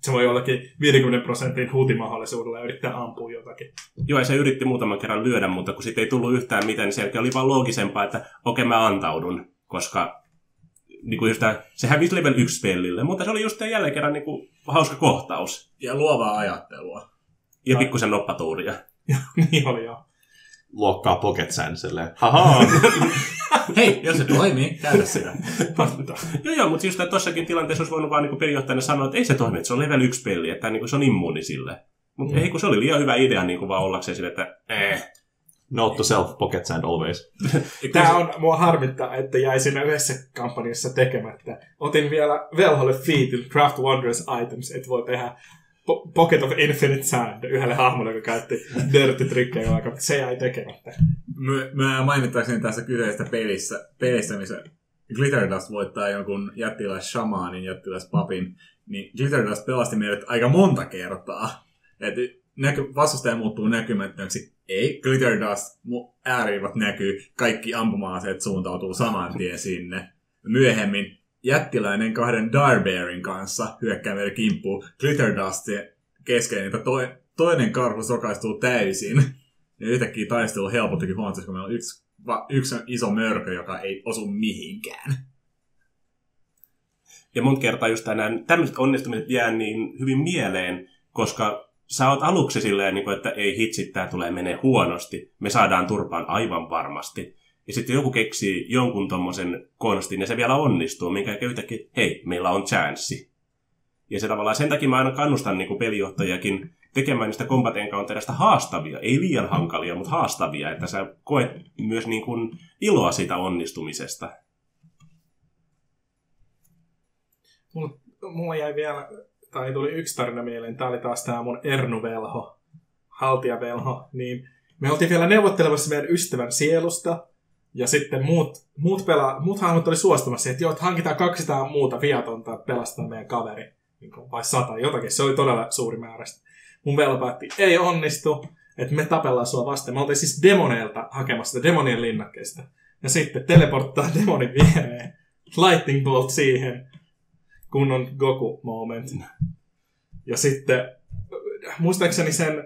Se voi jollakin 50 prosentin huutimahdollisuudella yrittää ampua jotakin. Joo, ja se yritti muutaman kerran lyödä, mutta kun siitä ei tullut yhtään mitään, niin jälkeen oli vaan loogisempaa, että okei, mä antaudun, koska niin kuin just tää, se hävisi level 1 spellille, mutta se oli just jälleen kerran niin kuin, hauska kohtaus. Ja luovaa ajattelua. Ja Ai. pikkusen noppatuuria. <laughs> niin oli joo. Luokkaa Pocket Sand silleen. Haha! <laughs> Hei, jos se toimii, käytä sitä. Joo, joo, mutta just että tossakin tilanteessa olisi voinut vaan niin pelijohtajana sanoa, että ei se toimi, että se on level 1 peli, että niin kuin, se on immuuni sille. Mutta Mm. ei, kun se oli liian hyvä idea niin kuin vaan ollakseen sille, että eh. Note to self, Pocket Sand always. <laughs> Tämä on, mua harmittaa, että jäi siinä yhdessä kampanjassa tekemättä. Otin vielä velholle featin Craft Wondrous Items, että voi tehdä po- Pocket of Infinite Sand yhdelle hahmolle, joka käytti dirty trickejä aika, mutta se jäi tekemättä. Mä, mä mainittaisin tässä kyseisestä pelissä, pelissä, missä Glitter Dust voittaa jonkun jättiläis shamaanin, jättiläis papin, niin Glitter Dust pelasti meidät aika monta kertaa. Et näky, vastustaja muuttuu näkymättömäksi. Ei, Glitter Dust, ääriivat näkyy, kaikki ampuma-aseet suuntautuu saman tien sinne. Myöhemmin jättiläinen kahden Darbearin kanssa hyökkää meidän kimppuun. Glitter Dust kesken, että toi, toinen karhu sokaistuu täysin. Ja yhtäkkiä taistelu helpottikin huomattavasti, kun meillä on yksi, va, yksi iso mörkö, joka ei osu mihinkään. Ja monta kertaa just tänään tämmöiset onnistumiset jää niin hyvin mieleen, koska sä oot aluksi silleen, niin kuin, että ei hitsi, tää tulee menee huonosti. Me saadaan turpaan aivan varmasti. Ja sitten joku keksii jonkun tommosen konstin, ja se vielä onnistuu, minkä yhtäkkiä, hei, meillä on chanssi. Ja se tavallaan sen takia mä aina kannustan niin kuin pelijohtajakin tekemään niistä combat encounterista haastavia, ei liian hankalia, mutta haastavia, että sä koet myös niin kuin iloa siitä onnistumisesta. Mulla jäi vielä, tai tuli yksi tarina mieleen, tää oli taas tää mun Ernuvelho haltijavelho, niin me oltiin vielä neuvottelemassa meidän ystävän sielusta, ja sitten muut, muut, pela, muut hahmot oli suostumassa että joo, että hankitaan 200 muuta viatonta, pelastaa meidän kaveri. Niin kuin, vai sata, jotakin. Se oli todella suuri määrä. Mun velo päätti, ei onnistu, että me tapellaan sua vastaan. Me oltiin siis demoneilta hakemassa demonien linnakkeesta. Ja sitten teleporttaa <laughs> demonin viereen. Lightning bolt siihen. Kunnon Goku moment. Ja sitten muistaakseni sen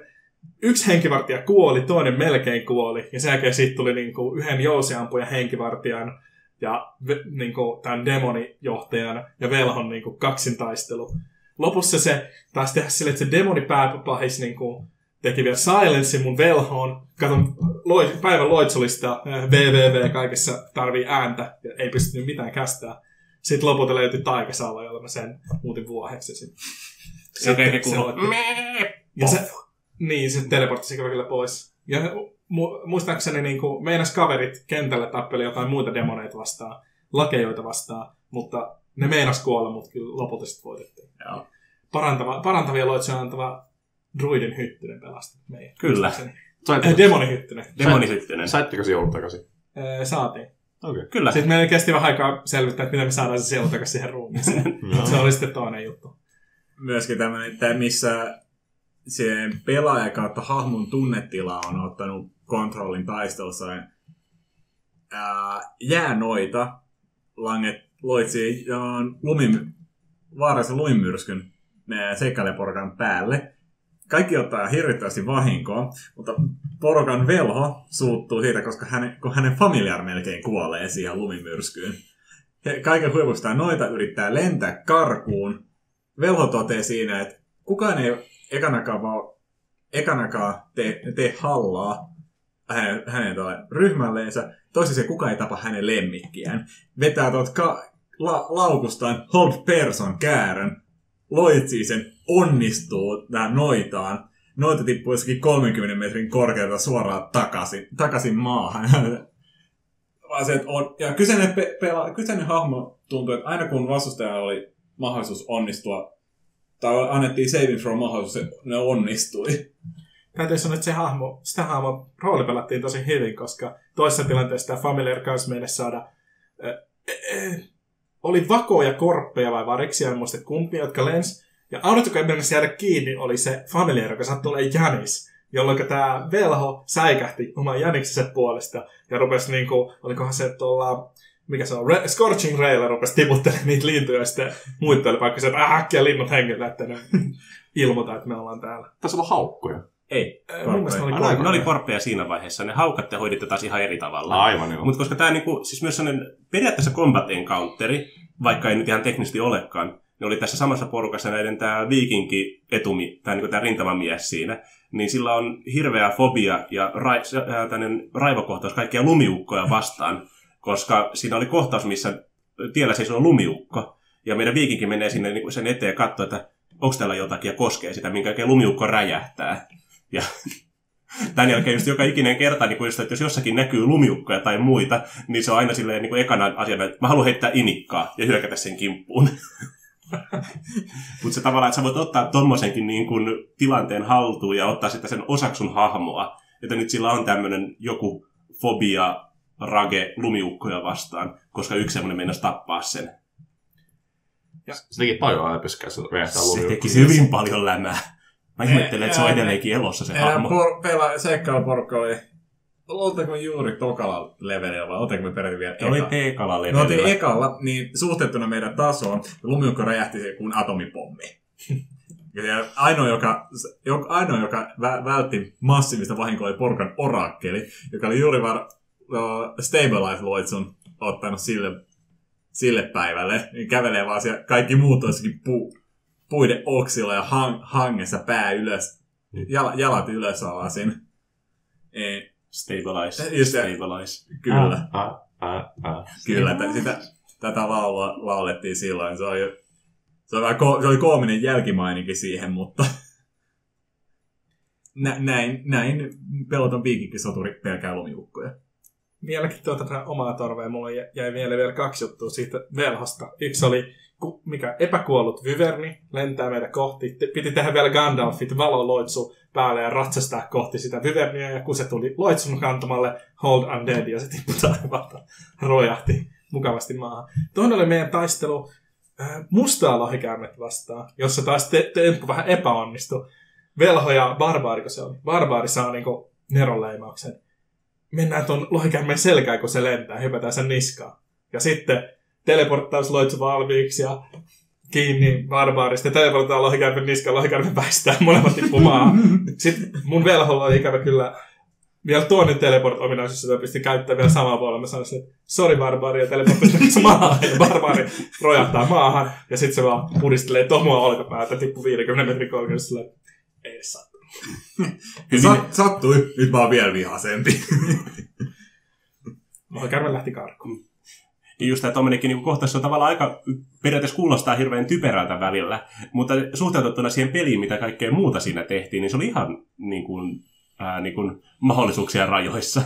yksi henkivartija kuoli, toinen melkein kuoli. Ja sen jälkeen siitä tuli niinku yhden jousiampujan henkivartijan ja ve- niinku tämän demonijohtajan ja velhon niinku kaksintaistelu. Lopussa se taas tehdä silleen, että se demoni pääpahis niinku teki vielä silencein mun velhoon. Katon päivän loitsolista äh, www kaikessa tarvii ääntä ja ei pystynyt mitään kästää. Sitten lopulta löytyi taikasalla, jolla mä sen muutin vuoheksi. Sitten, Se se ja se, niin, se teleportti se kyllä pois. Ja mu- muistaakseni niin kuin, meinas kaverit kentällä tappeli jotain muita demoneita vastaan, lakejoita vastaan, mutta ne meinas kuolla, mutta kyllä lopulta sitten voitettiin. Joo. Parantava, parantavia loitsuja antava druidin hyttynen pelasti meidän. Kyllä. Saitteko, Äh, demoni hyttynen. Demonisyttynen. saitteko se joulut takaisin? Äh, saatiin. Okei. Okay. Kyllä. Sitten meidän kesti vähän aikaa selvittää, että miten me saadaan se sielu takaisin siihen ruumiiseen. <laughs> Mutta se oli sitten toinen juttu. Myöskin tämmöinen, että missä se pelaaja kautta hahmon tunnetila on ottanut kontrollin taistelussa. niin, Ää, jäänoita langet loitsi lumin, vaarallisen lumimyrskyn seikkaileporukan päälle. Kaikki ottaa hirvittävästi vahinkoa, mutta porukan velho suuttuu siitä, koska hänen, kun hänen familiar melkein kuolee siihen lumimyrskyyn. He, kaiken huipuksi tämä noita yrittää lentää karkuun. Velho toteaa siinä, että kukaan ei ekanakaan, vaan, ekanakaan tee, tee hallaa hänen, hänen ryhmälleensä. Toiseksi kukaan ei tapa hänen lemmikkiään. Vetää tuot ka- la- laukustaan hold person käärön, loitsii sen, onnistuu tähän noitaan. Noita tippuu jossakin 30 metrin korkealta suoraan takaisin, takaisin maahan. <laughs> Vaan se, on, ja kyseinen, pe- pela, kyseinen hahmo tuntuu, että aina kun vastustajalla oli mahdollisuus onnistua, tai annettiin saving throw mahdollisuus, ne onnistui. Täytyy sanoa, että se hahmo, sitä hahmo rooli pelattiin tosi hyvin, koska toisessa tilanteessa tämä Familiar kanssa meille saada äh, äh, oli vakoja korppeja vai variksia, en muista kumpi, jotka lens. Ja ainut, joka ei mennessä jäädä kiinni, oli se Familiar, joka sattui olemaan Janis, jolloin tämä velho säikähti oman Jäniksensä puolesta ja rupesi niinku, olikohan se tuolla, mikä se on, Re- Scorching Rail rupesi tiputtelemaan niitä lintuja ja sitten muitteli vaikka se, että äkkiä linnut hengellä, että ne <laughs> ilmoita, että me ollaan täällä. Tässä on haukkuja. Ei. Äh, Mun mielestä ne oli korppeja. Ne oli korppeja siinä vaiheessa. Ne haukat te hoiditte taas ihan eri tavalla. Aivan joo. Mutta koska tämä niinku, siis myös sellainen periaatteessa combat encounteri, vaikka ei nyt ihan teknisesti olekaan, ne oli tässä samassa porukassa näiden tämä viikinki etumi, tai niinku tämä rintamamies siinä, niin sillä on hirveä fobia ja ra, äh, raivokohtaus kaikkia lumiukkoja vastaan, koska siinä oli kohtaus, missä tiellä seisoo lumiukko, ja meidän viikinki menee sinne niinku sen eteen ja katsoo, että onko täällä jotakin ja koskee sitä, minkä lumiukko räjähtää. Ja <laughs> tämän jälkeen just joka ikinen kerta, niin kun just, että jos jossakin näkyy lumiukkoja tai muita, niin se on aina silleen niin kuin ekana asiana, että mä haluan heittää inikkaa ja hyökätä sen kimppuun. <laughs> Mutta se tavallaan, että sä voit ottaa tommosenkin niin kuin tilanteen haltuun ja ottaa sitten sen osaksi sun hahmoa. Että nyt sillä on tämmöinen joku fobia, rage lumiukkoja vastaan, koska yksi semmoinen meinasi tappaa sen. Se teki paljon äpyskää, se Se teki hyvin paljon lämää. Mä ihmettelen, että se on edelleenkin elossa se hahmo. por- pela- seikkailuporukka oli... Olteko juuri tokalla levelillä vai olteko me peräti vielä Se oli eka? T-kala Me oltiin ekalla, niin suhteutettuna meidän tasoon, lumiukko räjähti se kuin atomipommi. <laughs> Ja ainoa, joka, joka, ainoa, joka vä- vältti massiivista vahinkoa, oli porukan orakkeli, joka oli juuri var, uh, Stabilize-loitsun ottanut sille, sille päivälle. Niin kävelee vaan siellä, kaikki muut olisikin pu, puiden oksilla ja hang, hangessa pää ylös, jala, jalat ylös alasin. E, Stabilize. Just se. Stabilize. kyllä. Ah, ah, ah. Kyllä, t- sitä, tätä laulua laulettiin silloin. Se oli, se oli, ko- se oli koominen jälkimaininki siihen, mutta Nä, näin, näin peloton viikinkisoturi pelkää lumiukkoja. vieläkin tuota tätä omaa torvea. Mulla jä- jäi vielä vielä kaksi juttua siitä velhosta. Yksi oli, mikä epäkuollut Vyverni lentää meitä kohti. Piti tehdä vielä Gandalfit valoloitsu päälle ja ratsastaa kohti sitä Vyverniä. Ja kun se tuli loitsun kantamalle, Hold Undead, ja se tippui taivaalta, rojahti mukavasti maahan. Toinen oli meidän taistelu äh, mustaa lohikäärmettä vastaan, jossa taas te- temppu vähän epäonnistui. Velho ja barbaari, kun se oli. Barbaari saa niinku neronleimauksen. Mennään tuon lohikäärmeen selkään, kun se lentää, hypätään sen niskaan. Ja sitten teleporttaus loitsu valmiiksi ja kiinni barbaarista. Teleporttaa lohikäärmen niskaan, lohikäärme väistää, molemmat tippuu maahan. <laughs> Sitten mun velholla oli ikävä kyllä vielä toinen teleport-ominaisuus, jota pystyn käyttämään vielä samalla puolella. Mä sanoisin, että sori barbaari, ja teleporttaisi <laughs> maahan, ja barbaari rojahtaa maahan, ja sitten se vaan pudistelee tomua olkapäätä, tippuu 50 metrin korkeudessa, silleen, ei edes sattu. <laughs> Sat, sattui, nyt mä oon vielä vihasempi. Lohikäärme lähti karkuun. Ja just tämä tommonenkin niin kohtaus on tavallaan aika, periaatteessa kuulostaa hirveän typerältä välillä, mutta suhteutettuna siihen peliin, mitä kaikkea muuta siinä tehtiin, niin se oli ihan niin kuin, ää, niin kuin mahdollisuuksien rajoissa.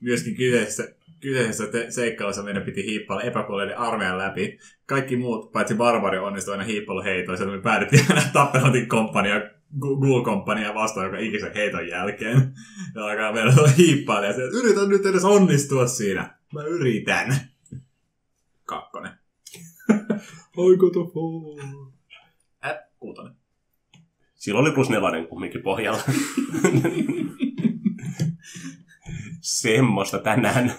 Myöskin kyseisessä, kyseisessä te- seikkailussa meidän piti hiippailla epäkuolleiden armeijan läpi. Kaikki muut, paitsi Barbari, onnistui aina hiippailuheitoon, sieltä me päädyttiin aina Tappelotin komppania Ghoul Compania vastaan joka ikisen heiton jälkeen. Ja alkaa meillä hiippailla ja se, yritän nyt edes onnistua siinä. Mä yritän. Kakkonen. I got a fall. Äh, kuutonen. Silloin oli plus nelonen kumminkin pohjalla. Semmoista tänään.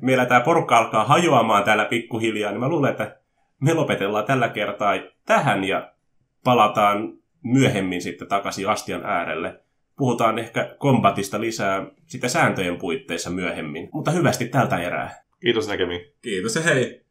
Meillä tämä porukka alkaa hajoamaan täällä pikkuhiljaa, niin mä luulen, että me lopetellaan tällä kertaa tähän ja palataan myöhemmin sitten takaisin astian äärelle. Puhutaan ehkä kombatista lisää sitten sääntöjen puitteissa myöhemmin, mutta hyvästi tältä erää. Kiitos näkemiin. Kiitos ja hei.